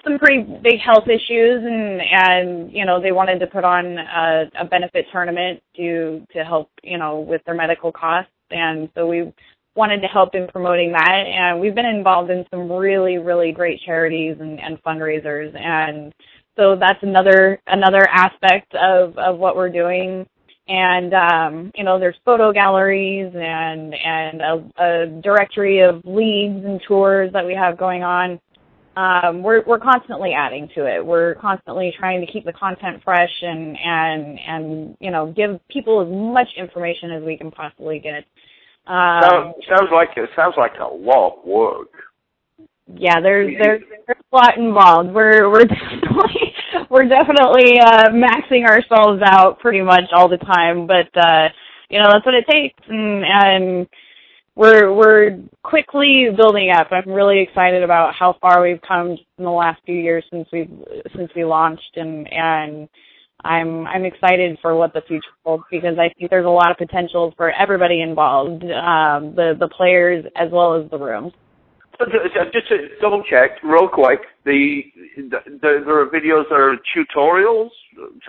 some pretty big health issues and and you know they wanted to put on a, a benefit tournament to to help you know with their medical costs. And so we wanted to help in promoting that. And we've been involved in some really really great charities and, and fundraisers. And so that's another another aspect of of what we're doing. And um you know there's photo galleries and and a, a directory of leagues and tours that we have going on um we're we're constantly adding to it. We're constantly trying to keep the content fresh and and and you know give people as much information as we can possibly get. Um, sounds, sounds like it sounds like a lot of work. Yeah, there's there's there's a lot involved. We're we're definitely we're definitely uh maxing ourselves out pretty much all the time, but uh you know, that's what it takes. And and we're we're quickly building up. I'm really excited about how far we've come in the last few years since we've since we launched and and I'm I'm excited for what the future holds because I think there's a lot of potential for everybody involved, um, the the players as well as the uh, just to double check, real quick, the, the, the there are videos that are tutorials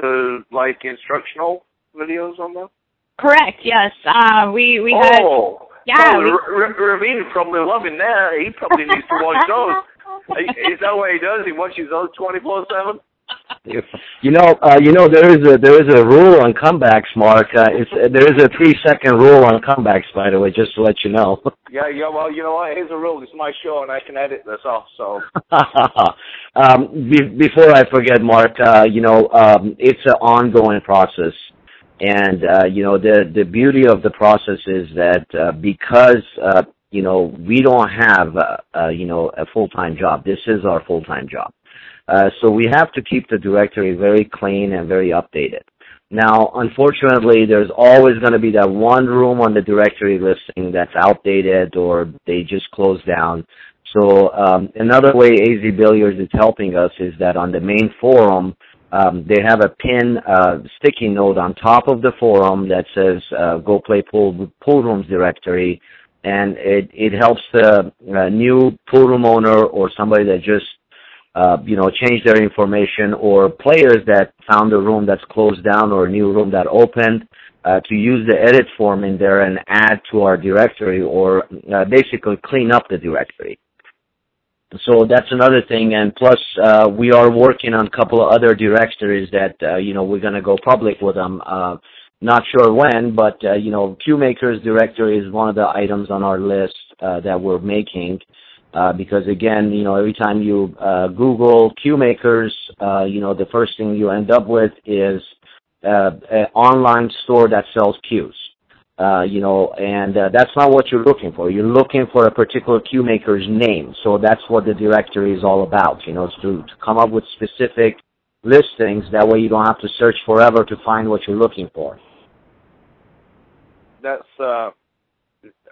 to like instructional videos on that. Correct. Yes. Uh, we we had. Yeah, Oh, we- R- R- Ravine probably loving that. He probably needs to watch those. Is that what he does? He watches those twenty four seven. You know, uh, you know there is a there is a rule on comebacks, Mark. Uh, it's there is a three second rule on comebacks, by the way, just to let you know. Yeah, yeah. Well, you know what? Here's a rule. It's my show, and I can edit this off. So um, be, before I forget, Mark, uh, you know, um, it's an ongoing process. And, uh, you know, the, the beauty of the process is that, uh, because, uh, you know, we don't have, uh, uh, you know, a full-time job. This is our full-time job. Uh, so we have to keep the directory very clean and very updated. Now, unfortunately, there's always going to be that one room on the directory listing that's outdated or they just closed down. So um, another way AZ Billiards is helping us is that on the main forum, um, they have a pin uh, sticky note on top of the forum that says uh, "Go Play Pool Pool Rooms Directory," and it it helps the uh, new pool room owner or somebody that just uh, you know changed their information or players that found a room that's closed down or a new room that opened uh, to use the edit form in there and add to our directory or uh, basically clean up the directory. So that's another thing, and plus uh, we are working on a couple of other directories that uh, you know we're going to go public with them. Uh, not sure when, but uh, you know, QMakers directory is one of the items on our list uh, that we're making. Uh, because again, you know, every time you uh, Google QMakers, uh, you know, the first thing you end up with is uh, an online store that sells cues. Uh, you know, and uh, that's not what you're looking for. You're looking for a particular cue maker's name. So that's what the directory is all about. You know, it's to, to come up with specific listings. That way, you don't have to search forever to find what you're looking for. That's. Uh,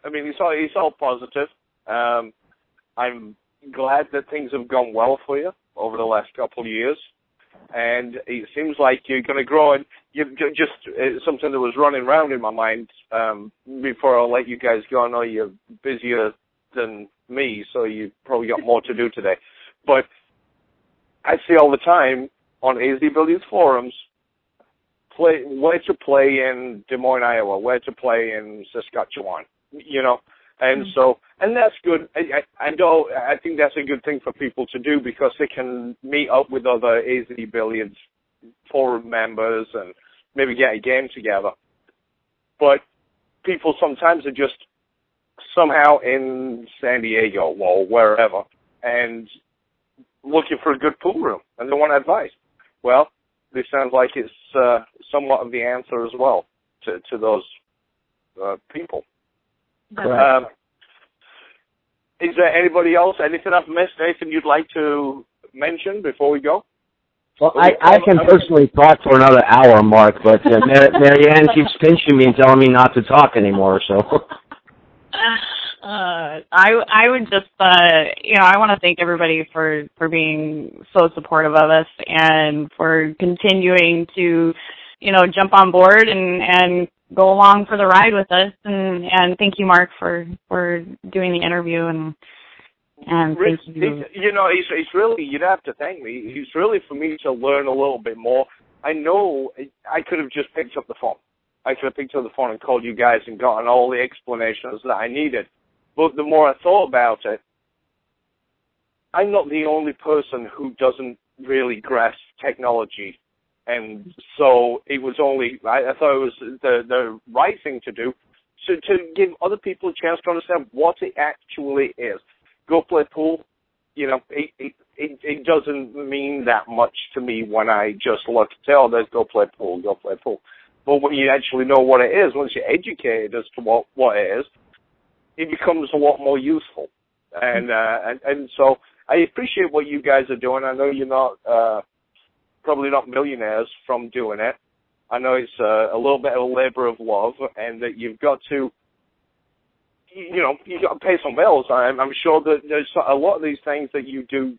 I mean, it's all it's all positive. Um, I'm glad that things have gone well for you over the last couple of years, and it seems like you're going to grow. And just it's something that was running around in my mind um, before I let you guys go. I know you're busier than me, so you probably got more to do today. But I see all the time on AZ Billiards forums play where to play in Des Moines, Iowa, where to play in Saskatchewan, you know. And so, and that's good. I, I, I know, I think that's a good thing for people to do because they can meet up with other AZ Billiards forum members and maybe get a game together. But people sometimes are just somehow in San Diego or wherever and looking for a good pool room and they want advice. Well, this sounds like it's uh, somewhat of the answer as well to, to those uh, people. Um, is there anybody else, anything I've missed, anything you'd like to mention before we go? Well, I, I can personally talk for another hour, Mark, but uh, Mar- Marianne keeps pinching me and telling me not to talk anymore. So, Uh, I I would just uh you know I want to thank everybody for for being so supportive of us and for continuing to you know jump on board and and go along for the ride with us and and thank you Mark for for doing the interview and and Rich, thank you. you know, it's, it's really, you'd have to thank me. It's really for me to learn a little bit more. I know I could have just picked up the phone. I could have picked up the phone and called you guys and gotten all the explanations that I needed. But the more I thought about it, I'm not the only person who doesn't really grasp technology. And so it was only, I, I thought it was the, the right thing to do to, to give other people a chance to understand what it actually is. Go play pool, you know, it, it, it, it doesn't mean that much to me when I just look and say, oh, let's go play pool, go play pool. But when you actually know what it is, once you're educated as to what, what it is, it becomes a lot more useful. And, uh, and, and so I appreciate what you guys are doing. I know you're not, uh, probably not millionaires from doing it. I know it's uh, a little bit of a labor of love and that you've got to, you know, you got to pay some bills. I'm, I'm sure that there's a lot of these things that you do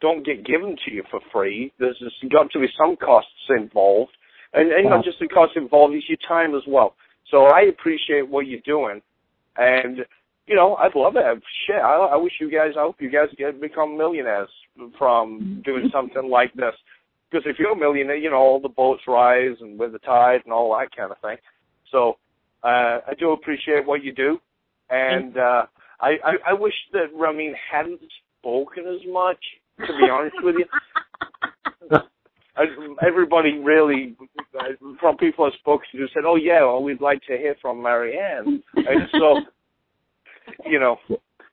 don't get given to you for free. There's just got to be some costs involved. And, and not just the costs involved, it's your time as well. So I appreciate what you're doing. And, you know, I'd love it. Shit, I, I wish you guys, I hope you guys get become millionaires from doing something like this. Because if you're a millionaire, you know, all the boats rise and with the tide and all that kind of thing. So, uh, I do appreciate what you do. And, uh, I, I, I wish that Ramin hadn't spoken as much, to be honest with you. I, everybody really, from people I spoke to, said, "Oh yeah, well, we'd like to hear from Marianne." And so, you know,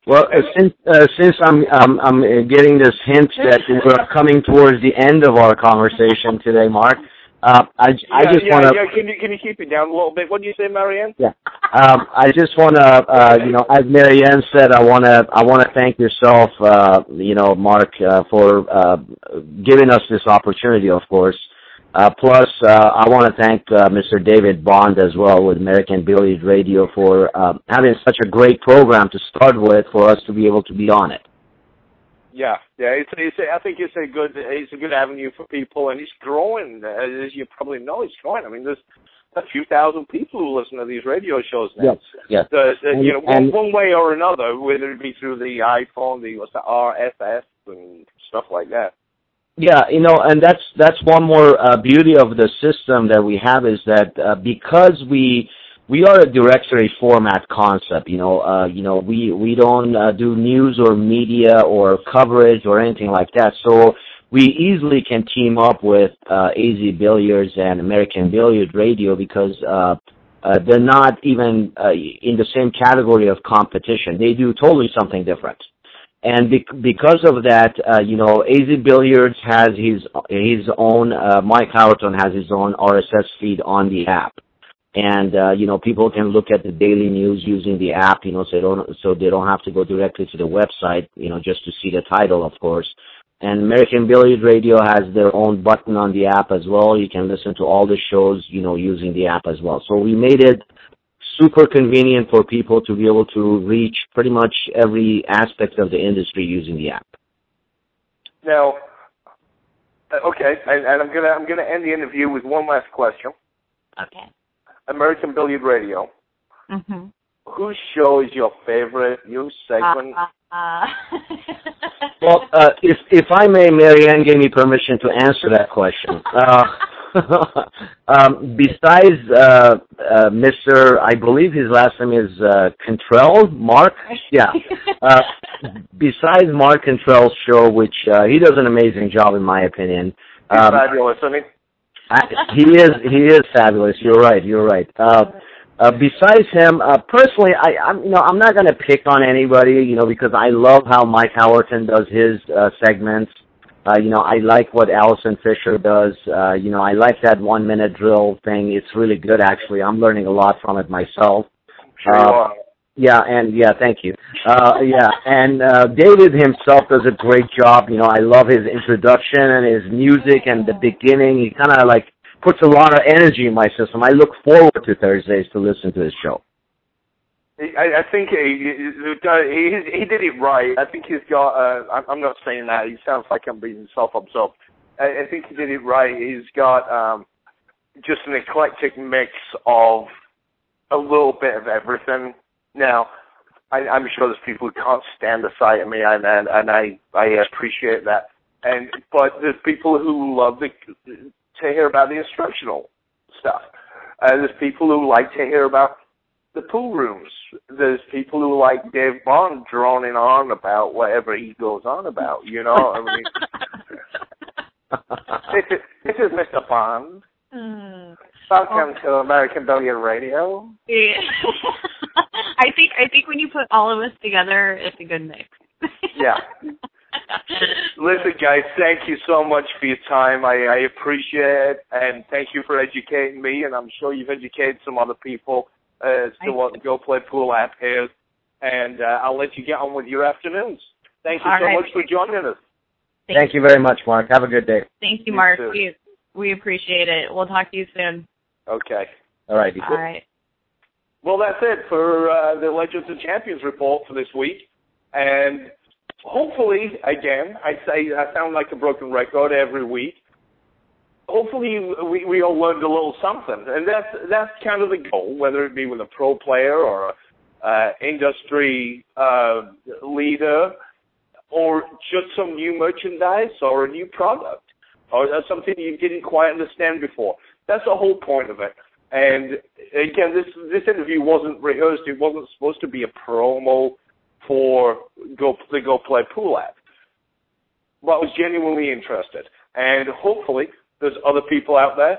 well, uh, since uh, since I'm I'm I'm getting this hint that we're coming towards the end of our conversation today, Mark, uh, I I just yeah, want to yeah. Can you can you keep it down a little bit? What do you say, Marianne? Yeah. Um, I just want to, uh, you know, as Marianne said, I want to, I want to thank yourself, uh, you know, Mark, uh, for uh, giving us this opportunity, of course. Uh, plus, uh, I want to thank uh, Mr. David Bond as well with American Billiard Radio for uh, having such a great program to start with for us to be able to be on it. Yeah, yeah. It's, it's I think it's a good it's a good avenue for people, and it's growing. As you probably know, it's growing. I mean, there's a few thousand people who listen to these radio shows now. Yes, yes. The, the, And- you know, and- one, one way or another, whether it be through the iPhone, the what's the RSS and stuff like that. Yeah, you know, and that's that's one more uh, beauty of the system that we have is that uh, because we we are a directory format concept. You know, uh, you know, we we don't uh, do news or media or coverage or anything like that. So we easily can team up with uh, AZ Billiards and American Billiard Radio because uh, uh, they're not even uh, in the same category of competition. They do totally something different. And bec- because of that, uh, you know, AZ Billiards has his his own. Uh, Mike Howerton has his own RSS feed on the app, and uh, you know, people can look at the daily news using the app. You know, so they don't so they don't have to go directly to the website. You know, just to see the title, of course. and American Billiard Radio has their own button on the app as well. You can listen to all the shows, you know, using the app as well. So we made it super convenient for people to be able to reach pretty much every aspect of the industry using the app. Now, uh, okay, and, and I'm gonna I'm gonna end the interview with one last question. Okay. American Billiard Radio. Mhm. Whose show is your favorite? New segment? Uh, uh, Well, uh, if if I may, Marianne gave me permission to answer that question. Uh, um, besides uh, uh, Mr. I believe his last name is uh, Cantrell, Mark. Yeah. Uh, besides Mark Cantrell's show, which uh, he does an amazing job in my opinion. He's Um, fabulous. I mean, I, he is he is fabulous. You're right. You're right. Uh, uh, besides him, uh, personally, I, I'm you know I'm not going to pick on anybody, you know, because I love how Mike Howerton does his uh, segments. Uh, you know, I like what Allison Fisher does. Uh, you know, I like that one minute drill thing. It's really good, actually. I'm learning a lot from it myself. sure you Uh, are. Yeah, and yeah, thank you. Uh, yeah, and uh, David himself does a great job. You know, I love his introduction and his music and the beginning. He kind of like puts a lot of energy in my system. I look forward to Thursdays to listen to his show. I, I think he, he he did it right. I think he's got. Uh, I'm- not saying that. He sounds like I'm being self-absorbed. I, I think he did it right. He's got um, just an eclectic mix of a little bit of everything. Now, I, I'm sure there's people who can't stand the sight of me, and and, and I I appreciate that. And but there's people who love the, to hear about the instructional stuff. and there's people who like to hear about the pool rooms. There's people who like Dave Bond droning on about whatever he goes on about. You know, I mean, this is, this is Mr. Bond. Hmm. Welcome to American Billiard Radio. Yeah. I think I think when you put all of us together, it's a good mix. Yeah. Listen, guys, thank you so much for your time. I, I appreciate it, and thank you for educating me. And I'm sure you've educated some other people uh, as to what the Go Play Pool app is. And uh, I'll let you get on with your afternoons. Thank you All so right. much for joining us. Thank you very much, Mark. Have a good day. Thank you, You Mark. too. We we appreciate it. We'll talk to you soon. Okay. All righty. All right. Well, that's it for uh, the Legends and Champions report for this week. And hopefully, again, I say I sound like a broken record every week. Hopefully, we, we all learned a little something, and that's that's kind of the goal, whether it be with a pro player or a uh, industry uh, leader, or just some new merchandise or a new product, or something you didn't quite understand before. That's the whole point of it. And again, this this interview wasn't rehearsed. It wasn't supposed to be a promo for Go the Go Play Pool app. But I was genuinely interested, and hopefully there's other people out there.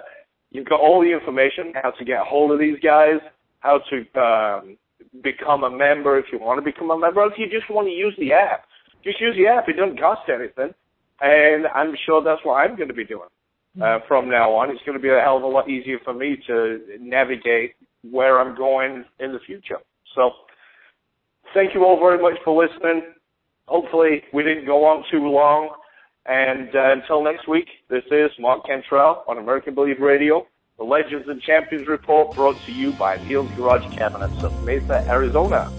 You've got all the information how to get a hold of these guys, how to um, become a member if you want to become a member, or if you just want to use the app. Just use the app. It doesn't cost anything, and I'm sure that's what I'm going to be doing uh, from now on. It's going to be a hell of a lot easier for me to navigate where I'm going in the future. So, thank you all very much for listening. Hopefully, we didn't go on too long. And uh, until next week, this is Mark Cantrell on American Billiard Radio, the Legends and Champions Report brought to you by Neil's Garage Cabinets of Mesa, Arizona.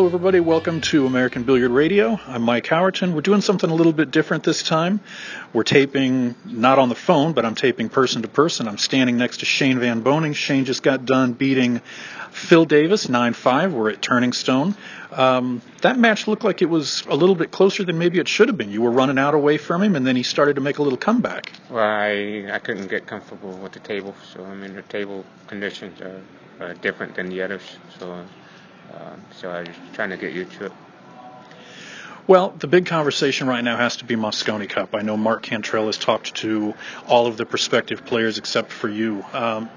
Hello, everybody. Welcome to American Billiard Radio. I'm Mike Howerton. We're doing something a little bit different this time. We're taping not on the phone, but I'm taping person to person. I'm standing next to Shane Van Boening. Shane just got done beating Phil Davis 9-5. We're at Turning Stone. Um, that match looked like it was a little bit closer than maybe it should have been. You were running out away from him, and then he started to make a little comeback. Well, I I couldn't get comfortable with the table, so I mean the table conditions are, are different than the others. So, uh, so I was trying to get you to it. Well, the big conversation right now has to be Mosconi Cup. I know Mark Cantrell has talked to all of the prospective players except for you. Um,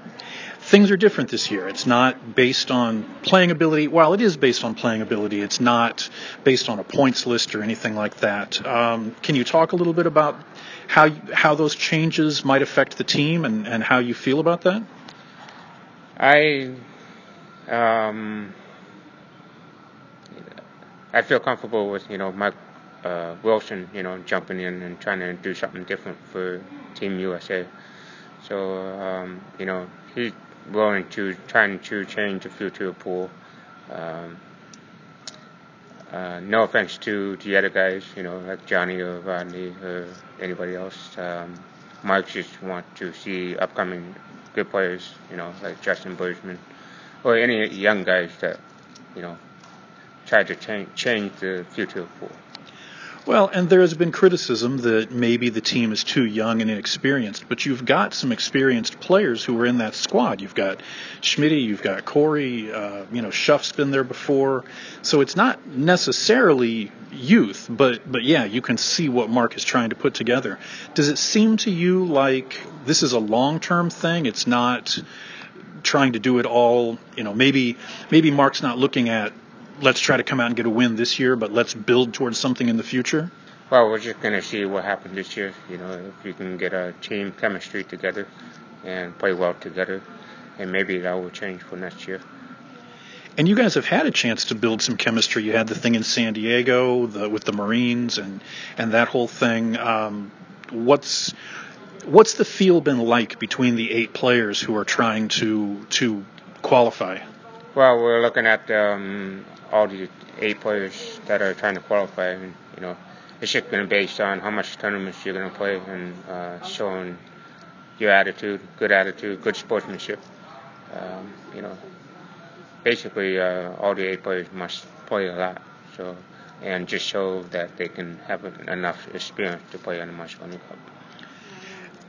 things are different this year. It's not based on playing ability. While it is based on playing ability, it's not based on a points list or anything like that. Um, can you talk a little bit about how how those changes might affect the team and, and how you feel about that? I um, I feel comfortable with you know Mike uh, Wilson, you know, jumping in and trying to do something different for Team USA. So um, you know he's willing to trying to change the future of pool. Um, uh, no offense to the other guys, you know, like Johnny or Rodney or anybody else. Um, Mike just want to see upcoming good players, you know, like Justin Bergman or any young guys that, you know, try to change change the future pool. Well, and there has been criticism that maybe the team is too young and inexperienced, but you've got some experienced players who are in that squad. You've got Schmitty, you've got Corey, uh, you know, Schuff's been there before. So it's not necessarily youth, but, but yeah, you can see what Mark is trying to put together. Does it seem to you like this is a long-term thing? It's not trying to do it all, you know, maybe, maybe Mark's not looking at let's try to come out and get a win this year, but let's build towards something in the future? Well, we're just going to see what happens this year. You know, if we can get a team chemistry together and play well together, and maybe that will change for next year. And you guys have had a chance to build some chemistry. You had the thing in San Diego the, with the Marines and and that whole thing. Um, what's what's the feel been like between the eight players who are trying to to qualify? Well, we're looking at um, all the eight players that are trying to qualify, and you know, it's just going to be based on how much tournaments you're going to play and uh, showing your attitude, good attitude, good sportsmanship. Um, you know, basically, uh, all the eight players must play a lot, so and just show that they can have enough experience to play in the Mosconi Cup.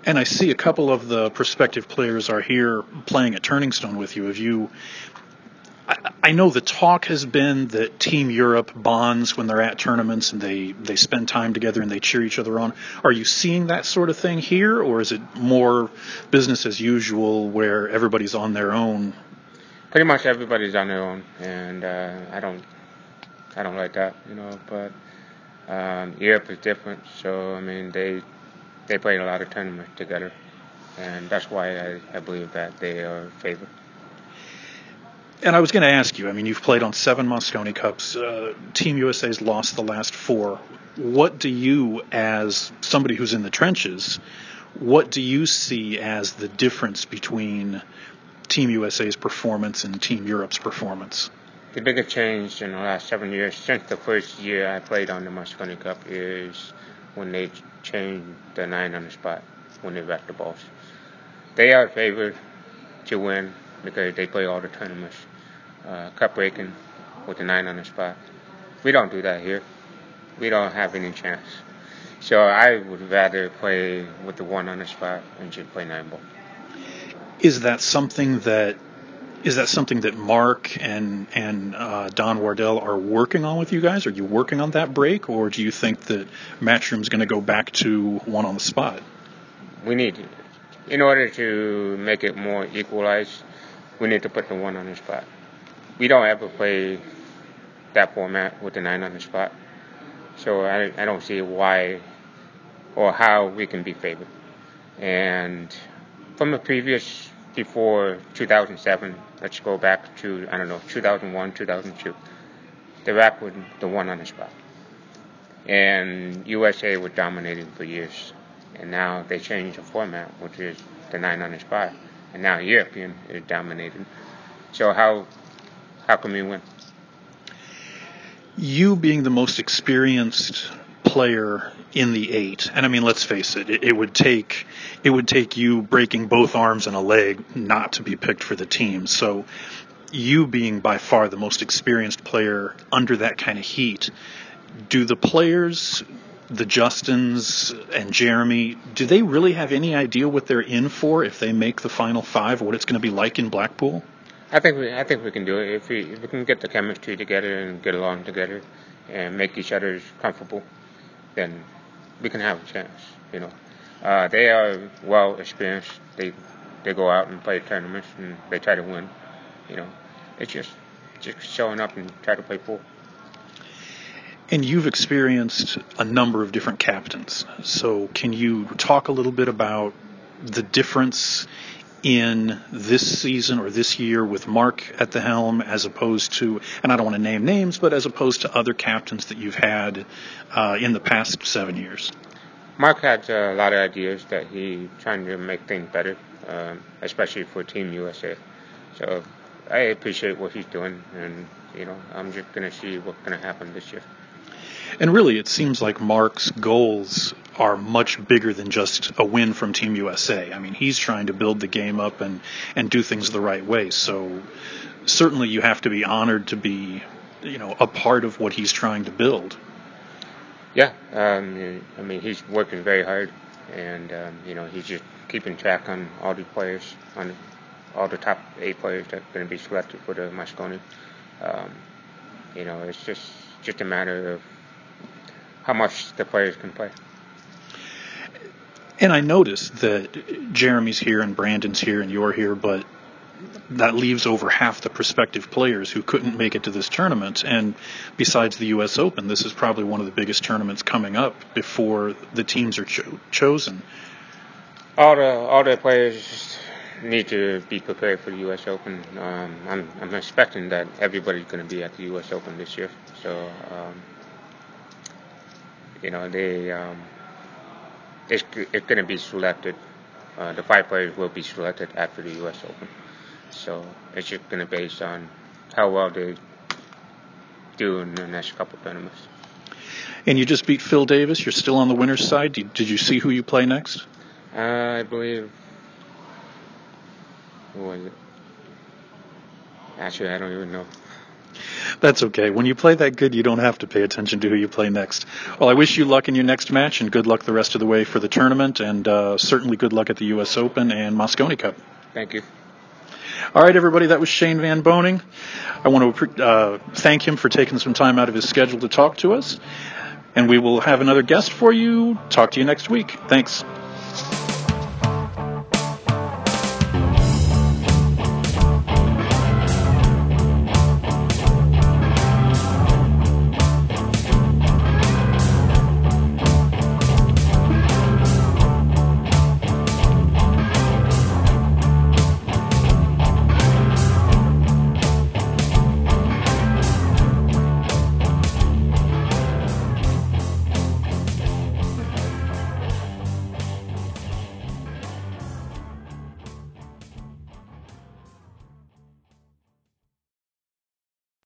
And I see a couple of the prospective players are here playing at Turning Stone with you. Have you I know the talk has been that Team Europe bonds when they're at tournaments and they, they spend time together and they cheer each other on. Are you seeing that sort of thing here, or is it more business as usual where everybody's on their own? Pretty much everybody's on their own, and uh, I don't I don't like that, you know. But um, Europe is different, so I mean they they play a lot of tournaments together, and that's why I, I believe that they are favored. And I was going to ask you. I mean, you've played on seven Mosconi Cups. Uh, Team USA's lost the last four. What do you, as somebody who's in the trenches, what do you see as the difference between Team USA's performance and Team Europe's performance? The biggest change in the last seven years, since the first year I played on the Mosconi Cup, is when they changed the nine on the spot when they back the balls. They are favored to win because they play all the tournaments. Uh, cup breaking with the nine on the spot. We don't do that here. We don't have any chance. So I would rather play with the one on the spot and just play nine ball. Is that something that is that something that Mark and and uh, Don Wardell are working on with you guys? Are you working on that break, or do you think that Matchroom's going to go back to one on the spot? We need, in order to make it more equalized, we need to put the one on the spot. We don't ever play that format with the nine on the spot, so I, I don't see why or how we can be favored. And from the previous, before 2007, let's go back to, I don't know, 2001, 2002, the rack was the one on the spot. And USA was dominating for years. And now they changed the format, which is the nine on the spot. And now European is dominating. So how how can we win? You being the most experienced player in the eight, and I mean, let's face it, it, it would take it would take you breaking both arms and a leg not to be picked for the team. So, you being by far the most experienced player under that kind of heat, do the players, the Justins and Jeremy, do they really have any idea what they're in for if they make the final five, or what it's going to be like in Blackpool? I think we I think we can do it if we if we can get the chemistry together and get along together and make each other comfortable, then we can have a chance. You know, uh, they are well experienced. They they go out and play tournaments and they try to win. You know, it's just just showing up and try to play pool. And you've experienced a number of different captains. So can you talk a little bit about the difference in this season or this year with Mark at the helm as opposed to, and I don't want to name names, but as opposed to other captains that you've had uh, in the past seven years? Mark had uh, a lot of ideas that he trying to make things better, um, especially for Team USA. So I appreciate what he's doing, and you know I'm just gonna see what's gonna happen this year. And really, it seems like Mark's goals are much bigger than just a win from Team USA. I mean, he's trying to build the game up and, and do things the right way. So certainly you have to be honored to be, you know, a part of what he's trying to build. Yeah, um, I mean he's working very hard, and um, you know he's just keeping track on all the players, on all the top eight players that are going to be selected for the Mosconi. Um, you know, it's just just a matter of how much the players can play. And I noticed that Jeremy's here and Brandon's here and you're here, but that leaves over half the prospective players who couldn't make it to this tournament. And besides the U.S. Open, this is probably one of the biggest tournaments coming up before the teams are cho- chosen. All the all the players need to be prepared for the U.S. Open. Um, I'm I'm expecting that everybody's going to be at the U.S. Open this year. So um, you know they um, it's it's going to be selected. Uh, the five players will be selected after the U.S. Open. So it's just going to be based on how well they do in the next couple of tournaments. And you just beat Phil Davis. You're still on the winner's side. Did, did you see who you play next? Uh, I believe. Who was it? Actually, I don't even know. That's okay. When you play that good, you don't have to pay attention to who you play next. Well, I wish you luck in your next match and good luck the rest of the way for the tournament, and uh, certainly good luck at the U.S. Open and Mosconi Cup. Thank you. All right, everybody, that was Shane Van Boening. I want to uh, thank him for taking some time out of his schedule to talk to us. And we will have another guest for you. Talk to you next week. Thanks.